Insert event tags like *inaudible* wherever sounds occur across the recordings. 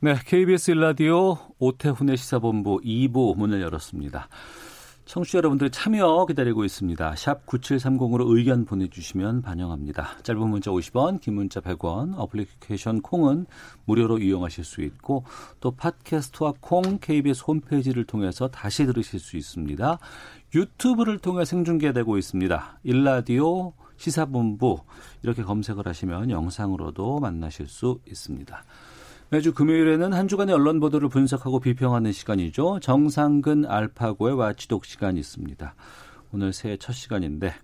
네, KBS 일라디오 오태훈의 시사본부 2부 문을 열었습니다. 청취자 여러분들의 참여 기다리고 있습니다. 샵 9730으로 의견 보내주시면 반영합니다. 짧은 문자 50원, 긴 문자 100원, 어플리케이션 콩은 무료로 이용하실 수 있고 또 팟캐스트와 콩 KBS 홈페이지를 통해서 다시 들으실 수 있습니다. 유튜브를 통해 생중계되고 있습니다. 일라디오 시사본부 이렇게 검색을 하시면 영상으로도 만나실 수 있습니다. 매주 금요일에는 한 주간의 언론 보도를 분석하고 비평하는 시간이죠. 정상근 알파고의 와치독 시간이 있습니다. 오늘 새해 첫 시간인데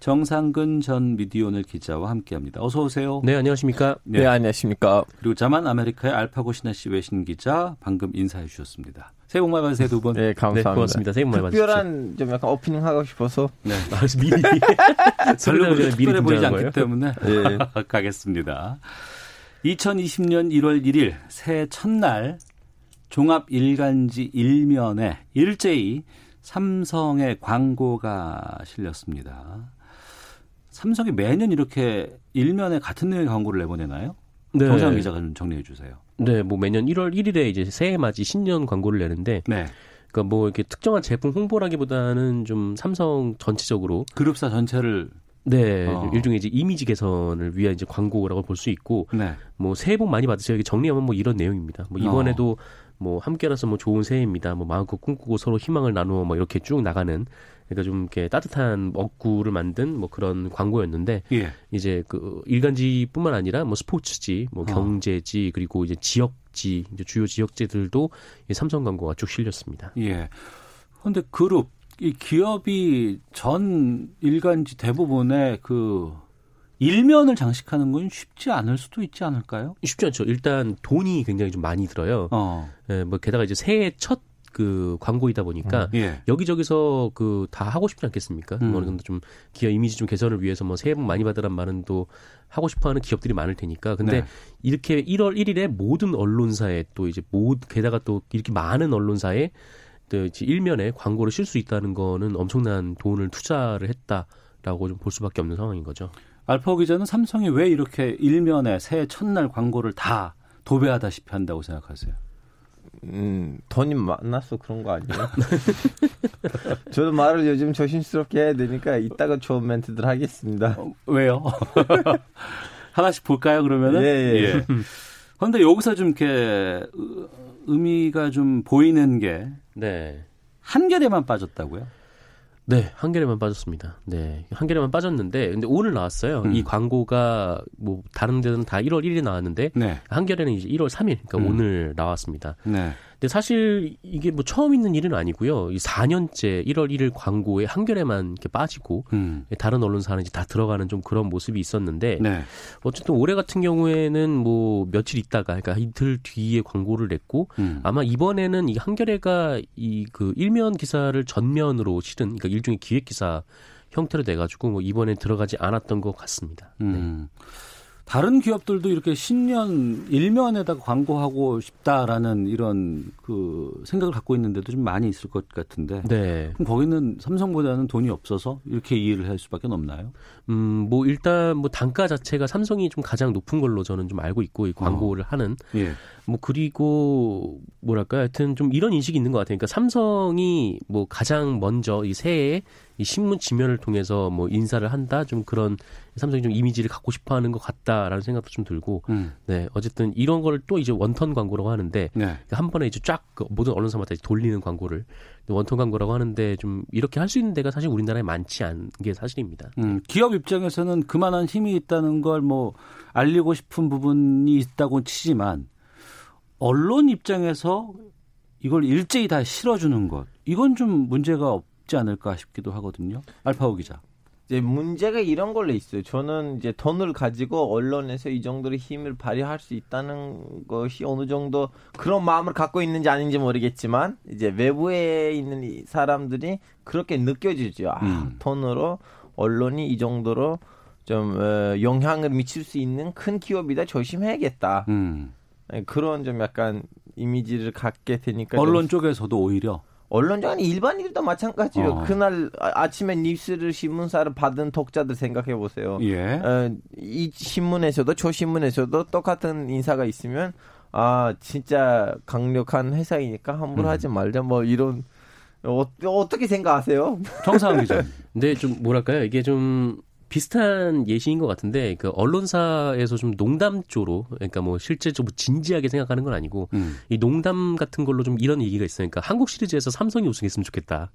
정상근 전 미디어오늘 기자와 함께합니다. 어서 오세요. 네, 안녕하십니까? 네. 네, 안녕하십니까. 그리고 자만 아메리카의 알파고 시나씨 외신 기자 방금 인사해 주셨습니다. 새해 복 많이 받으세요 두 분. 네, 네, 감사합니다. 고맙습니다. 새해 복 많이 받으십시오. 특별한 좀 약간 오프닝 하고 싶어서 네. *laughs* 아, 그래서 미리 별로 설명을 미리 보이지 않기 거예요? 때문에 네. *laughs* 가겠습니다. 2020년 1월 1일 새해 첫날 종합 일간지 일면에 일제히 삼성의 광고가 실렸습니다. 삼성이 매년 이렇게 일면에 같은 내용의 광고를 내보내나요? 네. 정상 기자가 좀 정리해 주세요. 네, 뭐 매년 1월 1일에 이제 새해 맞이 신년 광고를 내는데, 네. 그러니까 뭐 이렇게 특정한 제품 홍보라기보다는 좀 삼성 전체적으로 그룹사 전체를 네 어. 일종의 이제 이미지 개선을 위한 이제 광고라고 볼 수 있고, 네. 뭐 새해 복 많이 받으세요. 이렇게 정리하면 뭐 이런 내용입니다. 뭐 이번에도 뭐 함께라서 뭐 좋은 새해입니다. 뭐 마음껏 꿈꾸고 서로 희망을 나누어 뭐 이렇게 쭉 나가는 그러니까 좀 이렇게 따뜻한 먹구를 만든 뭐 그런 광고였는데 예. 이제 그 일간지뿐만 아니라 뭐 스포츠지, 뭐 어. 경제지 그리고 이제 지역지, 이제 주요 지역지들도 이 삼성 광고가 쭉 실렸습니다. 예. 근데 그룹 이 기업이 전 일간지 대부분의 그 일면을 장식하는 건 쉽지 않을 수도 있지 않을까요? 쉽지 않죠. 일단 돈이 굉장히 좀 많이 들어요. 어. 예, 뭐 게다가 이제 새해 첫 그 광고이다 보니까 예. 여기저기서 그 다 하고 싶지 않겠습니까? 음. 뭐 어느 정도 좀 기업 이미지 좀 개선을 위해서 뭐 새해 복 많이 받으란 말은 또 하고 싶어하는 기업들이 많을 테니까. 근데 네. 이렇게 1월 1일에 모든 언론사에 또 이제 모 게다가 또 이렇게 많은 언론사에 일면에 광고를 실수 있다는 거는 엄청난 돈을 투자를 했다라고 좀 볼 수밖에 없는 상황인 거죠. 알파오 기자는 삼성이 왜 이렇게 일면에 새해 첫날 광고를 다 도배하다시피 한다고 생각하세요? 음, 돈이 많아서 그런 거 아니에요? *laughs* 저도 말을 요즘 조심스럽게 해야 되니까 이따가 좋은 멘트들 하겠습니다. 어, 왜요? *laughs* 하나씩 볼까요, 그러면은? 예, 예. *laughs* 그런데 여기서 좀 이렇게 의- 의미가 좀 보이는 게 네. 한결에만 빠졌다고요? 네, 한겨레만 빠졌습니다. 네, 한겨레만 빠졌는데, 근데 오늘 나왔어요. 음. 이 광고가 뭐 다른 데는 다 1월 1일에 나왔는데 네. 한겨레는 이제 1월 3일, 그러니까 음. 오늘 나왔습니다. 네. 근데 사실 이게 뭐 처음 있는 일은 아니고요. 이 4년째 1월 1일 광고에 한겨레만 이렇게 빠지고 음. 다른 언론사는 이제 다 들어가는 좀 그런 모습이 있었는데 네. 어쨌든 올해 같은 경우에는 뭐 며칠 있다가 그러니까 이틀 뒤에 광고를 냈고 음. 아마 이번에는 이 한겨레가 이 그 일면 기사를 전면으로 실은 그러니까 일종의 기획 기사 형태로 돼 가지고 뭐 이번에 들어가지 않았던 것 같습니다. 네. 음. 다른 기업들도 이렇게 신년 일면에다가 광고하고 싶다라는 이런 그 생각을 갖고 있는데도 좀 많이 있을 것 같은데. 네. 그럼 거기는 삼성보다는 돈이 없어서 이렇게 이해를 할 수밖에 없나요? 음, 뭐 일단 뭐 단가 자체가 삼성이 좀 가장 높은 걸로 저는 좀 알고 있고 이 광고를 하는 예. 뭐 그리고 뭐랄까 하여튼 좀 이런 인식이 있는 것 같아요. 그러니까 삼성이 뭐 가장 먼저 이 새해 이 신문 지면을 통해서 뭐 인사를 한다 좀 그런 삼성이 좀 이미지를 갖고 싶어 하는 것 같다라는 생각도 좀 들고 음. 네 어쨌든 이런 거를 또 이제 원턴 광고라고 하는데 네. 한 번에 이제 쫙그 모든 언론사마다 돌리는 광고를 원턴 광고라고 하는데 좀 이렇게 할 수 있는 데가 사실 우리나라에 많지 않은 게 사실입니다. 음, 기업 입장에서는 그만한 힘이 있다는 걸 뭐 알리고 싶은 부분이 있다고 치지만 언론 입장에서 이걸 일제히 다 실어주는 것 이건 좀 문제가 없지 않을까 싶기도 하거든요. 알파오 기자. 이제 문제가 이런 걸로 있어요. 저는 이제 돈을 가지고 언론에서 이 정도로 힘을 발휘할 수 있다는 것이 어느 정도 그런 마음을 갖고 있는지 아닌지 모르겠지만 이제 외부에 있는 이 사람들이 그렇게 느껴지죠. 아, 음. 돈으로 언론이 이 정도로 좀 어, 영향을 미칠 수 있는 큰 기업이다 조심해야겠다. 음. 예, 그런 좀 약간 이미지를 갖게 되니까 좀 언론 쪽에서도 오히려 언론장 아니 일반인들도 마찬가지예요. 어. 그날 아- 아침에 뉴스를 신문사를 받은 독자들 생각해 보세요. 예. 어, 이 신문에서도 저 신문에서도 똑같은 인사가 있으면 아 진짜 강력한 회사이니까 함부로 음. 하지 말자 뭐 이런 어, 어떻게 생각하세요? 정상훈 기자님. 근데 좀 뭐랄까요? 이게 좀 비슷한 예시인 것 같은데 그 언론사에서 좀 농담 쪽으로 그러니까 뭐 실제적으로 진지하게 생각하는 건 아니고 음. 이 농담 같은 걸로 좀 이런 얘기가 있어요. 그러니까 한국 시리즈에서 삼성이 우승했으면 좋겠다.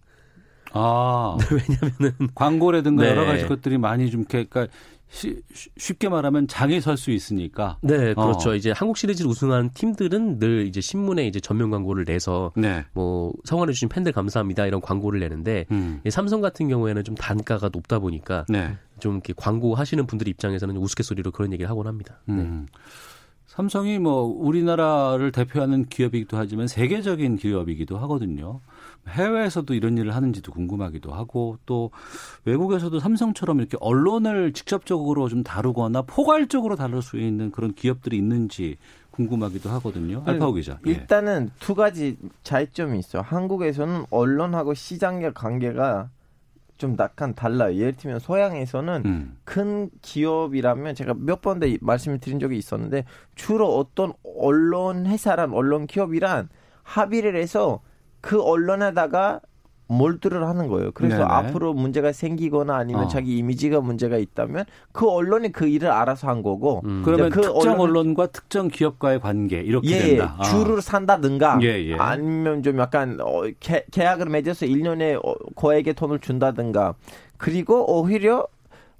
아. *laughs* 왜냐면은 광고라든가 네. 여러 가지 것들이 많이 좀 그러니까 쉬- 쉬- 쉽게 말하면 장이 설수 있으니까. 네 그렇죠. 어. 이제 한국 시리즈를 우승한 팀들은 늘 이제 신문에 이제 전면 광고를 내서 네. 뭐 성원해 주신 팬들 감사합니다 이런 광고를 내는데 음. 이 삼성 같은 경우에는 좀 단가가 높다 보니까 네. 좀 이렇게 광고 하시는 분들 입장에서는 우스갯소리로 그런 얘기를 하곤 합니다. 네. 음. 삼성이 뭐 우리나라를 대표하는 기업이기도 하지만 세계적인 기업이기도 하거든요. 해외에서도 이런 일을 하는지도 궁금하기도 하고 또 외국에서도 삼성처럼 이렇게 언론을 직접적으로 좀 다루거나 포괄적으로 다룰 수 있는 그런 기업들이 있는지 궁금하기도 하거든요. 알파고 기자. 예. 일단은 두 가지 차이점이 있어. 요 한국에서는 언론하고 시장의 관계가 좀 약간 달라요. 예를 들면 소양에서는 음. 큰 기업이라면 제가 몇 번 더 말씀을 드린 적이 있었는데 주로 어떤 언론 회사란 언론 기업이란 합의를 해서 그 언론에다가 몰두를 하는 거예요. 그래서 네네. 앞으로 문제가 생기거나 아니면 어. 자기 이미지가 문제가 있다면 그 언론이 그 일을 알아서 한 거고 음. 그러면 그 특정 언론은- 언론과 특정 기업과의 관계 이렇게 예, 된다. 아. 주를 산다든가 예, 예. 아니면 좀 약간 어, 계, 계약을 맺어서 1년에 어, 거액의 돈을 준다든가 그리고 오히려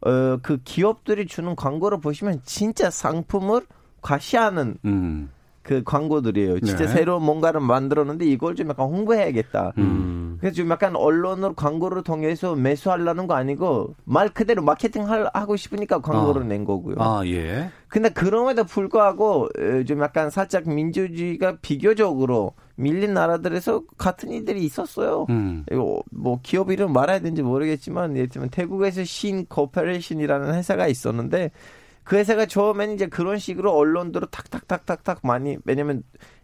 어, 그 기업들이 주는 광고를 보시면 진짜 상품을 과시하는 음. 그 광고들이에요. 진짜 네. 새로운 뭔가를 만들었는데 이걸 좀 약간 홍보해야겠다. 음. 그래서 좀 약간 언론으로 광고를 통해서 매수하려는 거 아니고 말 그대로 마케팅 할- 하고 싶으니까 광고를 아. 낸 거고요. 아, 예. 근데 그럼에도 불구하고 어, 좀 약간 살짝 민주주의가 비교적으로 밀린 나라들에서 같은 일들이 있었어요. 음. 이거 뭐 기업 이름 말해야 되는지 모르겠지만 예를 들면 태국에서 신 코퍼레이션이라는 회사가 있었는데 그 회사가 처음에는 이제 그런 식으로 언론들을 탁탁탁탁탁 많이 왜냐면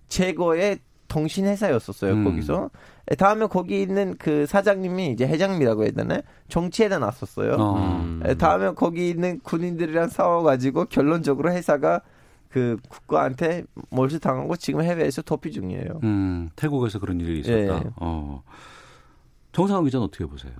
최고의 통신 회사였었어요 음. 거기서 다음에 거기 있는 그 사장님이 이제 회장님이라고 해야 되나 정치에다 났었어요. 어. 음. 에, 다음에 거기 있는 군인들이랑 싸워가지고 결론적으로 회사가 그 국가한테 몰수 당하고 지금 해외에서 도피 중이에요. 음, 태국에서 그런 일이 있었다. 예. 어. 정상훈 기자는 어떻게 보세요?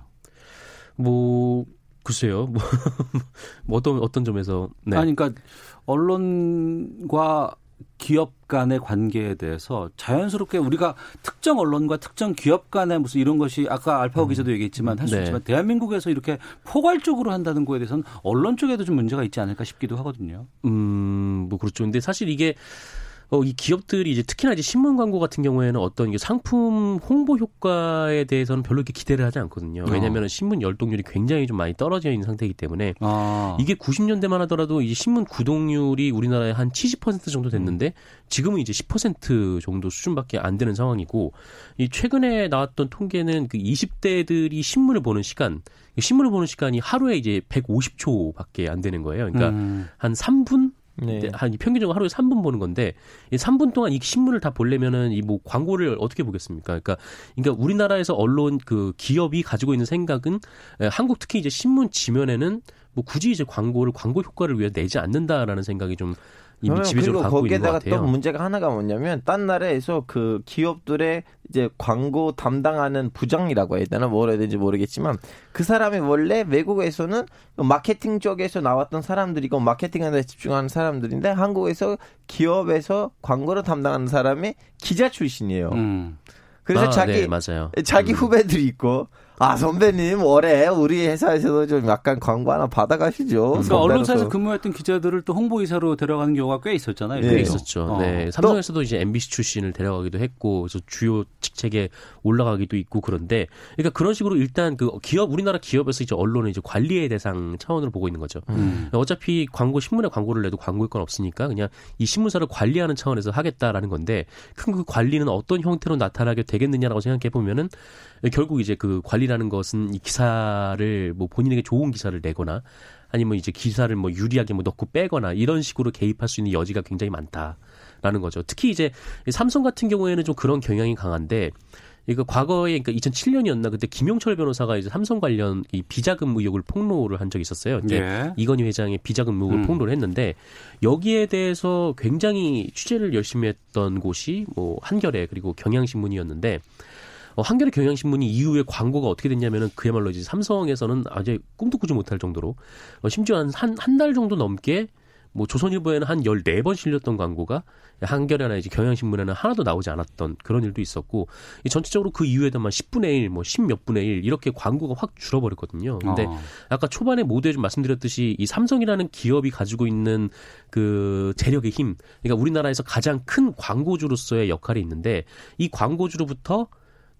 뭐 글쎄요. 뭐, *laughs* 뭐 어떤 어떤 점에서 네. 아니, 그러니까 언론과 기업 간의 관계에 대해서 자연스럽게 우리가 특정 언론과 특정 기업 간의 무슨 이런 것이 아까 알파고 기자도 얘기했지만 할수 네. 있지만 대한민국에서 이렇게 포괄적으로 한다는 거에 대해서는 언론 쪽에도 좀 문제가 있지 않을까 싶기도 하거든요. 음, 뭐 그렇죠. 근데 사실 이게 어, 이 기업들이 이제 특히나 이제 신문 광고 같은 경우에는 어떤 이게 상품 홍보 효과에 대해서는 별로 이렇게 기대를 하지 않거든요. 왜냐하면 신문 열동률이 굉장히 좀 많이 떨어져 있는 상태이기 때문에 아. 이게 90년대만 하더라도 이 신문 구독률이 우리나라에 한 70% 정도 됐는데 지금은 이제 10% 정도 수준밖에 안 되는 상황이고 이 최근에 나왔던 통계는 그 20대들이 신문을 보는 시간 신문을 보는 시간이 하루에 이제 150초밖에 안 되는 거예요. 그러니까 음. 한 3분 네. 한 평균적으로 하루에 3분 보는 건데 이 3분 동안 이 신문을 다 보려면은 이 뭐 광고를 어떻게 보겠습니까? 그러니까 그러니까 우리나라에서 언론 그 기업이 가지고 있는 생각은 에, 한국 특히 이제 신문 지면에는 뭐 굳이 이제 광고를 광고 효과를 위해 내지 않는다라는 생각이 좀 이미 지배적으로 그리고 갖고 있는 것 거기에다가 같아요. 또 문제가 하나가 뭐냐면 딴 나라에서 그 기업들의 이제 광고 담당하는 부장이라고 해야 되나 뭐라 해야 되는지 모르겠지만 그 사람이 원래 외국에서는 그 마케팅 쪽에서 나왔던 사람들이고 마케팅에 집중하는 사람들인데 한국에서 기업에서 광고를 담당하는 사람이 기자 출신이에요. 음. 그래서 아, 자기 네, 맞아요. 자기 음. 후배들이 있고 아 선배님 올해 우리 회사에서도 좀 약간 광고 하나 받아가시죠. 그러니까 언론사에서 근무했던 기자들을 또 홍보이사로 데려가는 경우가 꽤 있었잖아요. 네. 꽤. 있었죠. 어. 네. 삼성에서도 이제 MBC 출신을 데려가기도 했고, 그래서 주요 직책에 올라가기도 있고 그런데, 그러니까 그런 식으로 일단 그 기업, 우리나라 기업에서 이제 언론은 이제 관리의 대상 차원으로 보고 있는 거죠. 음. 어차피 광고, 신문에 광고를 내도 광고일 건 없으니까 그냥 이 신문사를 관리하는 차원에서 하겠다라는 건데, 그럼 그 관리는 어떤 형태로 나타나게 되겠느냐라고 생각해 보면은, 결국 이제 그 관리 라는 것은 이 기사를 뭐 본인에게 좋은 기사를 내거나 아니면 이제 기사를 뭐 유리하게 뭐 넣고 빼거나 이런 식으로 개입할 수 있는 여지가 굉장히 많다라는 거죠. 특히 이제 삼성 같은 경우에는 좀 그런 경향이 강한데 이거 과거에 그러니까 2007년이었나 그때 김용철 변호사가 이제 삼성 관련 이 비자금 의혹을 폭로를 한 적이 있었어요. 이제 예. 이건희 회장의 비자금 의혹을 음. 폭로를 했는데 여기에 대해서 굉장히 취재를 열심히 했던 곳이 뭐 한겨레 그리고 경향신문이었는데 어, 한겨레 경향신문이 이후에 광고가 어떻게 됐냐면은 그야말로 이제 삼성에서는 아주 꿈도 꾸지 못할 정도로 어, 심지어 한한 한 달 정도 넘게 뭐 조선일보에는 한 14번 실렸던 광고가 한겨레나 이제 경향신문에는 하나도 나오지 않았던 그런 일도 있었고 이 전체적으로 그 이후에도만 10분의 1, 뭐 10몇 분의 1 이렇게 광고가 확 줄어버렸거든요. 근데 어. 아까 초반에 모두에 좀 말씀드렸듯이 이 삼성이라는 기업이 가지고 있는 그 재력의 힘, 그러니까 우리나라에서 가장 큰 광고주로서의 역할이 있는데 이 광고주로부터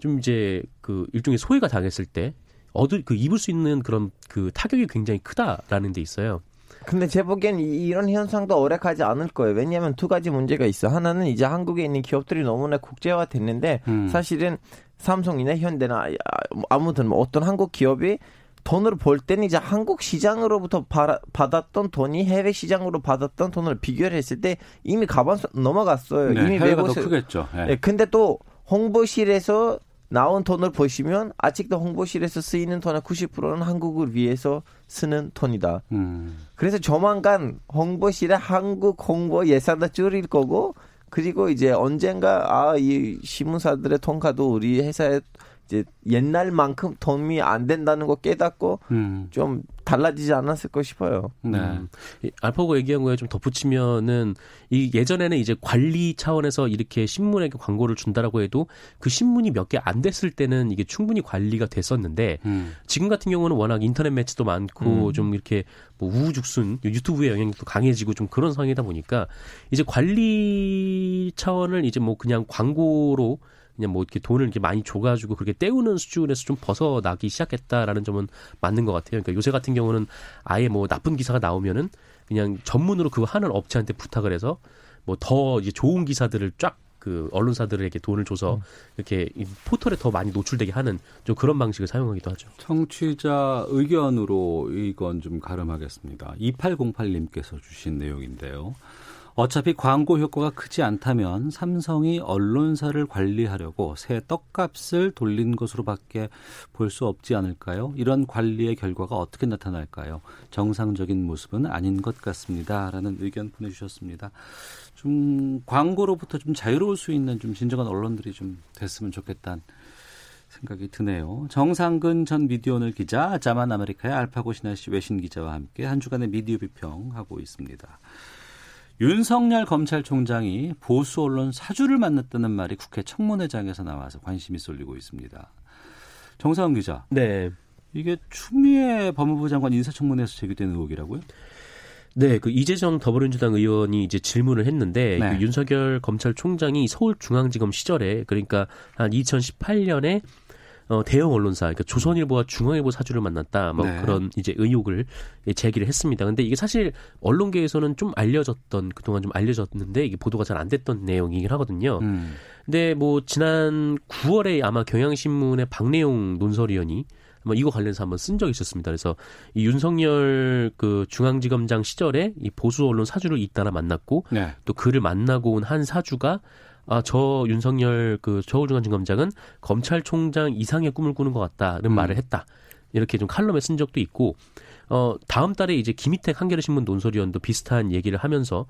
좀 이제 그 일종의 소외가 당했을 때 얻을 그 입을 수 있는 그런 그 타격이 굉장히 크다라는 데 있어요. 근데 제 보기엔 이- 이런 현상도 오래 가지 않을 거예요. 왜냐하면 두 가지 문제가 있어. 하나는 이제 한국에 있는 기업들이 너무나 국제화 됐는데 음. 사실은 삼성이나 현대나 아, 아무튼 뭐 어떤 한국 기업이 돈을 벌 때는 이제 한국 시장으로부터 받아- 받았던 돈이 해외 시장으로 받았던 돈을 비교를 했을 때 이미 가반 넘어갔어요. 네, 이미 해외가 더 외국에서 크겠죠. 예. 예, 근데 또 홍보실에서 나온 돈을 보시면 아직도 홍보실에서 쓰이는 돈의 90%는 한국을 위해서 쓰는 돈이다. 음. 그래서 조만간 홍보실에 한국 홍보 예산도 줄일 거고 그리고 이제 언젠가 아 이 신문사들의 통과도 우리 회사에 이제 옛날만큼 도움이 안 된다는 거 깨닫고 음. 좀 달라지지 않았을까 싶어요. 네. 음, 이 알파고 얘기한 거에 좀 덧붙이면은 이 예전에는 이제 관리 차원에서 이렇게 신문에 광고를 준다라고 해도 그 신문이 몇 개 안 됐을 때는 이게 충분히 관리가 됐었는데 음. 지금 같은 경우는 워낙 인터넷 매체도 많고 음. 좀 이렇게 뭐 우후죽순 유튜브의 영향력도 강해지고 좀 그런 상황이다 보니까 이제 관리 차원을 이제 뭐 그냥 광고로 그냥 뭐 이렇게 돈을 이렇게 많이 줘가지고 그렇게 때우는 수준에서 좀 벗어나기 시작했다라는 점은 맞는 것 같아요. 그러니까 요새 같은 경우는 아예 뭐 나쁜 기사가 나오면은 그냥 전문으로 그거 하는 업체한테 부탁을 해서 뭐 더 이제 좋은 기사들을 쫙 그 언론사들에게 돈을 줘서 이렇게 이 포털에 더 많이 노출되게 하는 좀 그런 방식을 사용하기도 하죠. 청취자 의견으로 이건 좀 가름하겠습니다. 2808님께서 주신 내용인데요. 어차피 광고 효과가 크지 않다면 삼성이 언론사를 관리하려고 새 떡값을 돌린 것으로밖에 볼 수 없지 않을까요? 이런 관리의 결과가 어떻게 나타날까요? 정상적인 모습은 아닌 것 같습니다. 라는 의견 보내주셨습니다. 좀 광고로부터 좀 자유로울 수 있는 좀 진정한 언론들이 좀 됐으면 좋겠다는 생각이 드네요. 정상근 전 미디어오늘 기자, 자만 아메리카의 알파고 신하 씨 외신 기자와 함께 한 주간의 미디어 비평하고 있습니다. 윤석열 검찰총장이 보수 언론 사주를 만났다는 말이 국회 청문회장에서 나와서 관심이 쏠리고 있습니다. 정상훈 기자, 네. 이게 추미애 법무부 장관 인사청문회에서 제기된 의혹이라고요? 네, 그 이재정 더불어민주당 의원이 이제 질문을 했는데 네. 그 윤석열 검찰총장이 서울중앙지검 시절에 그러니까 한 2018년에 어, 대형 언론사, 그러니까 조선일보와 중앙일보 사주를 만났다, 뭐 네. 그런 이제 의혹을 제기를 했습니다. 근데 이게 사실 언론계에서는 좀 알려졌던 그동안 좀 알려졌는데 이게 보도가 잘 안 됐던 내용이긴 하거든요. 음. 근데 뭐 지난 9월에 아마 경향신문의 박내용 논설위원이 아마 이거 관련해서 한번 쓴 적이 있었습니다. 그래서 이 윤석열 그 중앙지검장 시절에 이 보수 언론 사주를 잇따라 만났고 네. 또 그를 만나고 온 한 사주가 아, 저 윤석열 그 서울중앙지검장은 검찰총장 이상의 꿈을 꾸는 것 같다는 음. 말을 했다. 이렇게 좀 칼럼에 쓴 적도 있고, 어, 다음 달에 이제 김희택 한겨레 신문 논설위원도 비슷한 얘기를 하면서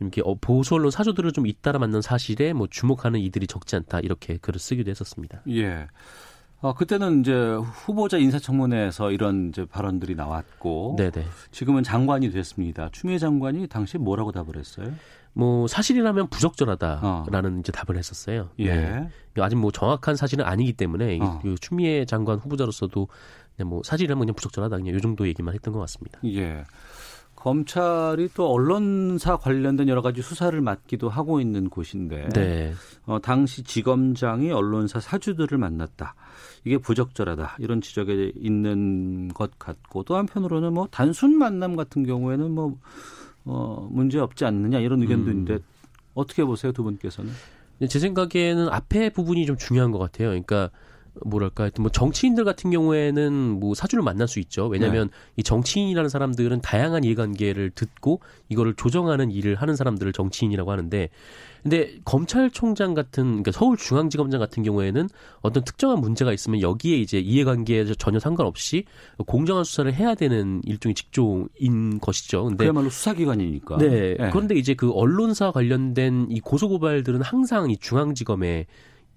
이렇게 어, 보수 언론 사주들을 좀 잇따라 만난 사실에 뭐 주목하는 이들이 적지 않다. 이렇게 글을 쓰기도 했었습니다. 예. 어, 그때는 이제 후보자 인사청문회에서 이런 이제 발언들이 나왔고 네네. 지금은 장관이 됐습니다. 추미애 장관이 당시 뭐라고 답을 했어요? 뭐 사실이라면 부적절하다라는 어. 이제 답을 했었어요. 예. 네. 아직 뭐 정확한 사실은 아니기 때문에 이- 어. 그 추미애 장관 후보자로서도 그냥 뭐 사실이라면 그냥 부적절하다 그냥 요 정도 얘기만 했던 것 같습니다. 예. 검찰이 또 언론사 관련된 여러 가지 수사를 맡기도 하고 있는 곳인데 네. 어, 당시 지검장이 언론사 사주들을 만났다. 이게 부적절하다. 이런 지적에 있는 것 같고 또 한편으로는 뭐 단순 만남 같은 경우에는 뭐 어, 문제 없지 않느냐 이런 의견도 음. 있는데 어떻게 보세요 두 분께서는? 제 생각에는 앞에 부분이 좀 중요한 것 같아요. 그러니까 뭐랄까 하여튼 뭐 정치인들 같은 경우에는 뭐 사주를 만날 수 있죠. 왜냐하면 네. 이 정치인이라는 사람들은 다양한 이해관계를 듣고 이거를 조정하는 일을 하는 사람들을 정치인이라고 하는데 근데 검찰총장 같은 그러니까 서울중앙지검장 같은 경우에는 어떤 특정한 문제가 있으면 여기에 이제 이해관계에 전혀 상관없이 공정한 수사를 해야 되는 일종의 직종인 것이죠. 근데 그야말로 수사기관이니까. 네. 예. 그런데 이제 그 언론사 관련된 이 고소고발들은 항상 이 중앙지검에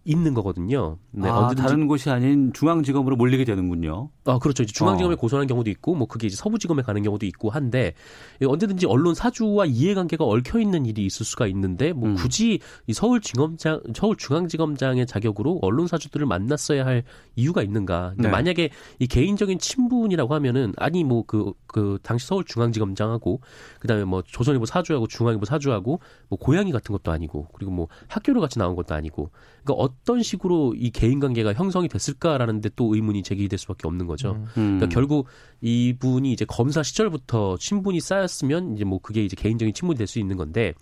있는 거거든요. 네, 아, 언제든지 다른 곳이 아닌 중앙지검으로 몰리게 되는군요. 아, 그렇죠. 이제 중앙지검에 어. 고소하는 경우도 있고, 뭐 그게 이제 서부지검에 가는 경우도 있고 한데, 이 언제든지 언론 사주와 이해관계가 얽혀 있는 일이 있을 수가 있는데, 뭐 음. 굳이 이 서울지검장, 서울중앙지검장의 자격으로 언론 사주들을 만났어야 할 이유가 있는가? 근데 네. 만약에 이 개인적인 친분이라고 하면은, 아니 뭐 그, 그 당시 서울중앙지검장하고, 그 다음에 뭐 조선일보 사주하고 중앙일보 사주하고, 뭐 고양이 같은 것도 아니고, 그리고 뭐 학교를 같이 나온 것도 아니고, 그러니까 어떤 식으로 이 개인 관계가 형성이 됐을까라는 데 또 의문이 제기될 수밖에 없는 거죠. 음. 그러니까 결국 이분이 이제 검사 시절부터 친분이 쌓였으면 이제 뭐 그게 이제 개인적인 친분이 될 수 있는 건데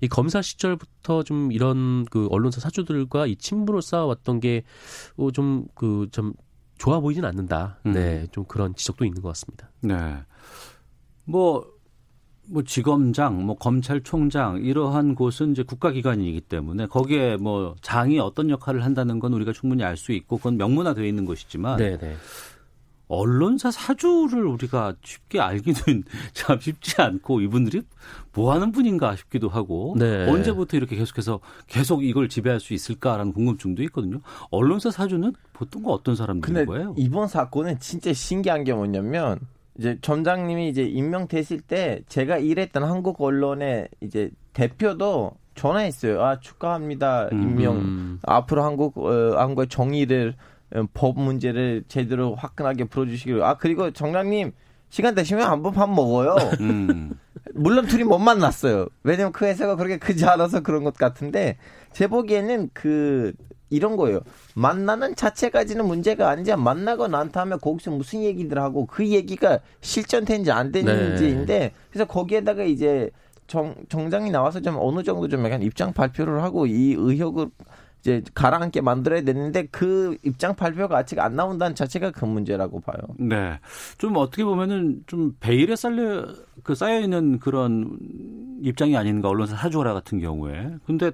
이 검사 시절부터 좀 이런 그 언론사 사주들과 이 친분을 쌓아왔던 게 좀 그 좀 좋아 보이진 않는다. 음. 네, 좀 그런 지적도 있는 것 같습니다. 네. 뭐, 뭐 지검장, 뭐 검찰총장 이러한 곳은 이제 국가기관이기 때문에 거기에 뭐 장이 어떤 역할을 한다는 건 우리가 충분히 알 수 있고 그건 명문화되어 있는 것이지만 네, 네. 언론사 사주를 우리가 쉽게 알기는 *laughs* 참 쉽지 않고 이분들이 뭐 하는 분인가 싶기도 하고 네. 언제부터 이렇게 계속해서 계속 이걸 지배할 수 있을까라는 궁금증도 있거든요. 언론사 사주는 보통 어떤 사람들인 거예요? 이번 사건은 진짜 신기한 게 뭐냐면 이제 점장님이 이제 임명됐을 때 제가 일했던 한국 언론의 이제 대표도 전화했어요. 아 축하합니다 임명. 음. 앞으로 한국 어, 한국의 정의를 어, 법 문제를 제대로 화끈하게 풀어주시기로. 아 그리고 정장님 시간 되시면 한번 밥 먹어요. *laughs* 음. 물론 둘이 못 만났어요. 왜냐면 그 회사가 그렇게 크지 않아서 그런 것 같은데 제 보기에는 그 이런 거예요. 만나는 자체까지는 문제가 아니지 만나고 난 다음에 거기서 무슨 얘기들 하고 그 얘기가 실전된지 안 되는지인데 그래서 거기에다가 이제 정 정장이 나와서 좀 어느 정도 좀 약간 입장 발표를 하고 이 의혹을 이제 가라앉게 만들어야 되는데 그 입장 발표가 아직 안 나온다는 자체가 큰 문제라고 봐요. 네. 좀 어떻게 보면은 좀 베일에 쌓여, 그 쌓여 있는 그런 입장이 아닌가, 언론사 사주라 같은 경우에. 근데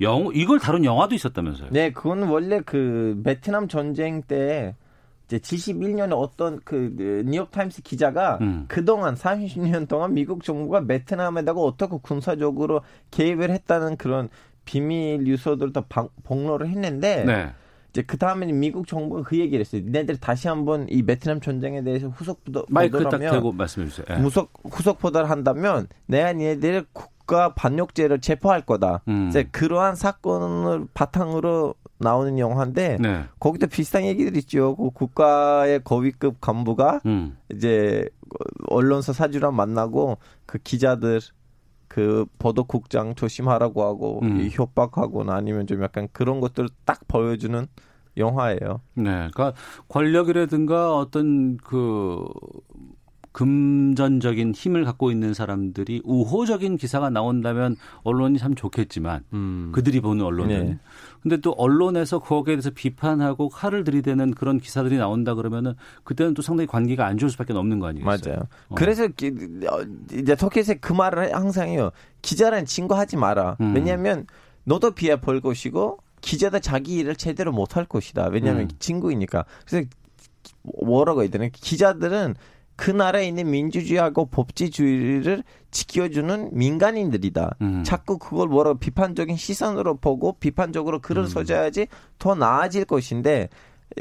영, 이걸 다룬 영화도 있었다면서요? 네, 그건 원래 그 베트남 전쟁 때 이제 71년에 어떤 그 뉴욕 타임스 기자가 음. 그동안 30년 동안 미국 정부가 베트남에다가 어떻게 군사적으로 개입을 했다는 그런 비밀 유서들을 다 방- 폭로를 했는데 네. 이제 그 다음에는 미국 정부가 그 얘기를 했어요. 니네들 다시 한번 이 베트남 전쟁에 대해서 후속 보도, 마이크 딱 보도하면 대고 말씀해 주세요. 예. 후속 후속 보도를 한다면 내가 니네들을 국가 반역죄를 체포할 거다. 음. 이제 그러한 사건을 바탕으로 나오는 영화인데 네. 거기도 비슷한 얘기들 있죠. 그 국가의 거위급 간부가 음. 이제 언론사 사주랑 만나고 그 기자들 그 보도국장 조심하라고 하고 음. 이 협박하거나 아니면 좀 약간 그런 것들을 딱 보여주는 영화예요. 네. 그러니까 권력이라든가 어떤 그 금전적인 힘을 갖고 있는 사람들이 우호적인 기사가 나온다면 언론이 참 좋겠지만 음. 그들이 보는 언론은 네. 근데 또 언론에서 거기에 대해서 비판하고 칼을 들이대는 그런 기사들이 나온다 그러면은 그때는 또 상당히 관계가 안 좋을 수밖에 없는 거 아니겠어요? 맞아요. 어. 그래서 기- 어, 이제 터키에서 그 말을 항상 해요. 기자란 친구 하지 마라. 음. 왜냐하면 너도 비하 볼 것이고 기자도 자기 일을 제대로 못 할 것이다. 왜냐하면 음. 친구이니까. 그래서 뭐라고 해야 되나? 기자들은 그 나라에 있는 민주주의하고 법치주의를 지켜주는 민간인들이다. 음. 자꾸 그걸 뭐라고 비판적인 시선으로 보고 비판적으로 글을 음. 써줘야지 더 나아질 것인데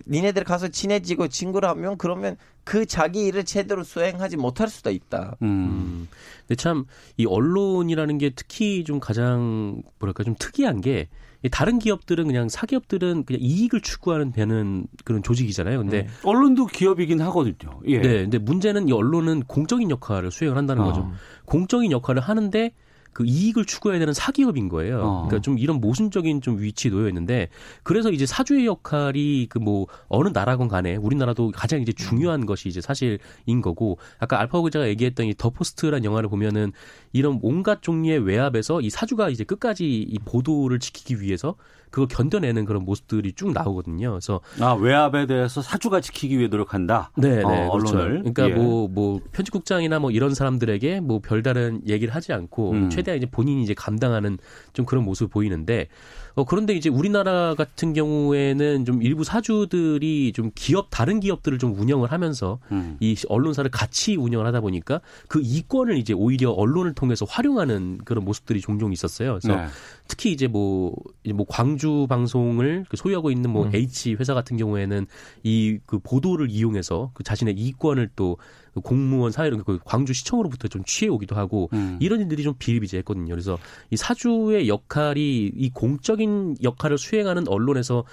니네들 가서 친해지고 친구를 하면 그러면 그 자기 일을 제대로 수행하지 못할 수도 있다. 음. 근데 참 이 언론이라는 게 특히 좀 가장 뭐랄까 좀 특이한 게 다른 기업들은 그냥 사기업들은 그냥 이익을 추구하는 되는 그런 조직이잖아요. 근데 네. 언론도 기업이긴 하거든요. 예. 네, 근데 문제는 이 언론은 공적인 역할을 수행을 한다는 어. 거죠. 공적인 역할을 하는데 그 이익을 추구해야 되는 사기업인 거예요. 어. 그러니까 좀 이런 모순적인 좀 위치에 놓여 있는데 그래서 이제 사주의 역할이 그 뭐 어느 나라건 간에 우리나라도 가장 이제 중요한 것이 이제 사실인 거고 아까 알파고 기자가 얘기했던 이 더 포스트라는 영화를 보면은 이런 온갖 종류의 외압에서 이 사주가 이제 끝까지 이 보도를 지키기 위해서 그걸 견뎌내는 그런 모습들이 쭉 나오거든요. 그래서 아 외압에 대해서 사주가 지키기 위해 노력한다. 네, 네, 어, 그렇죠. 언론을. 그러니까 예. 뭐, 뭐, 편집국장이나 뭐 이런 사람들에게 뭐 별다른 얘기를 하지 않고 음. 최 대한 이제 본인이 이제 감당하는 좀 그런 모습을 보이는데 어, 그런데 이제 우리나라 같은 경우에는 좀 일부 사주들이 좀 기업, 다른 기업들을 좀 운영을 하면서 음. 이 언론사를 같이 운영을 하다 보니까 그 이권을 이제 오히려 언론을 통해서 활용하는 그런 모습들이 종종 있었어요. 그래서 네. 특히 이제 뭐, 이제 뭐 광주 방송을 그 소유하고 있는 뭐 음. H 회사 같은 경우에는 이 그 보도를 이용해서 그 자신의 이권을 또그 공무원 사회로 그 광주 시청으로부터 좀 취해오기도 하고 음. 이런 일들이 좀 비일비재했거든요. 그래서 이 사주의 역할이 이 공적인 역할을 수행하는 언론에서 어,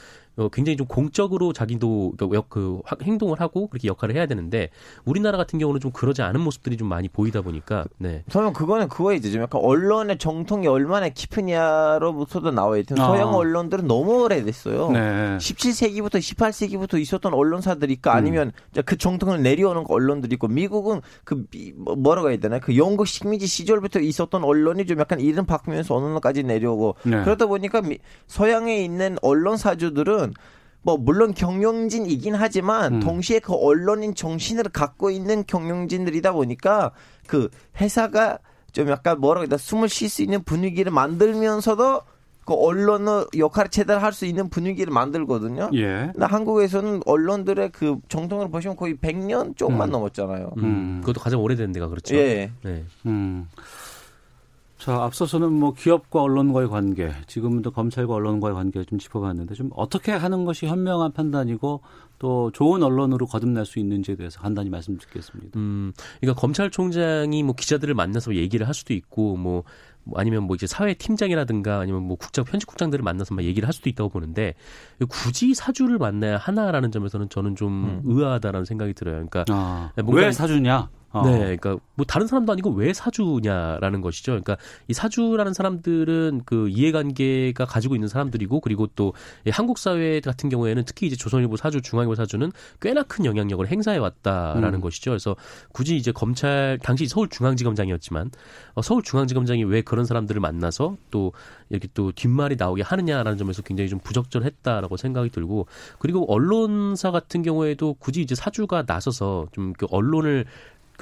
굉장히 좀 공적으로 자기도 그 역- 그 화- 행동을 하고 그렇게 역할을 해야 되는데 우리나라 같은 경우는 좀 그러지 않은 모습들이 좀 많이 보이다 보니까 네. 저는 그거는 그거이죠. 좀 약간 언론의 정통이 얼마나 깊으냐로부터도 나와 있던 아. 서양 언론들은 너무 오래됐어요. 네. 17세기부터 18세기부터 있었던 언론사들이 있고 음. 아니면 이제 그 정통을 내려오는 언론들이 있고 미국은 그 미- 뭐- 뭐라고 해야 되나 그 영국 식민지 시절부터 있었던 언론이 좀 약간 이름 바꾸면서 어느 날까지 내려오고 네. 그러다 보니까 미- 서양에 있는 언론 사주들은 뭐 물론 경영진이긴 하지만 음. 동시에 그 언론인 정신을 갖고 있는 경영진들이다 보니까 그 회사가 좀 약간 뭐라고 해야 되나 숨을 쉴 수 있는 분위기를 만들면서도 그 언론의 역할을 제대로 할 수 있는 분위기를 만들거든요. 예. 근데 한국에서는 언론들의 그 정통을 보시면 거의 100년 조금만 음. 넘었잖아요. 음, 음. 그것도 가장 오래된 데가 그렇죠. 예. 네. 음. 자, 앞서서는 뭐 기업과 언론과의 관계, 지금은 또 검찰과 언론과의 관계를 좀 짚어봤는데 좀 어떻게 하는 것이 현명한 판단이고 또 좋은 언론으로 거듭날 수 있는지에 대해서 간단히 말씀 듣겠습니다. 음, 그러니까 검찰총장이 뭐 기자들을 만나서 얘기를 할 수도 있고 뭐, 뭐 아니면 뭐 이제 사회 팀장이라든가 아니면 뭐 국장 편집국장들을 만나서 막 얘기를 할 수도 있다고 보는데 굳이 사주를 만나야 하나라는 점에서는 저는 좀 의아하다라는 생각이 들어요. 그러니까 아, 네, 뭔가- 왜 사주냐? 어. 네, 그러니까 뭐 다른 사람도 아니고 왜 사주냐라는 것이죠. 그러니까 이 사주라는 사람들은 그 이해관계가 가지고 있는 사람들이고 그리고 또이 한국 사회 같은 경우에는 특히 이제 조선일보 사주, 중앙일보 사주는 꽤나 큰 영향력을 행사해 왔다라는 음. 것이죠. 그래서 굳이 이제 검찰 당시 서울중앙지검장이었지만 어, 서울중앙지검장이 왜 그런 사람들을 만나서 또 이렇게 또 뒷말이 나오게 하느냐라는 점에서 굉장히 좀 부적절했다라고 생각이 들고 그리고 언론사 같은 경우에도 굳이 이제 사주가 나서서 좀 그 언론을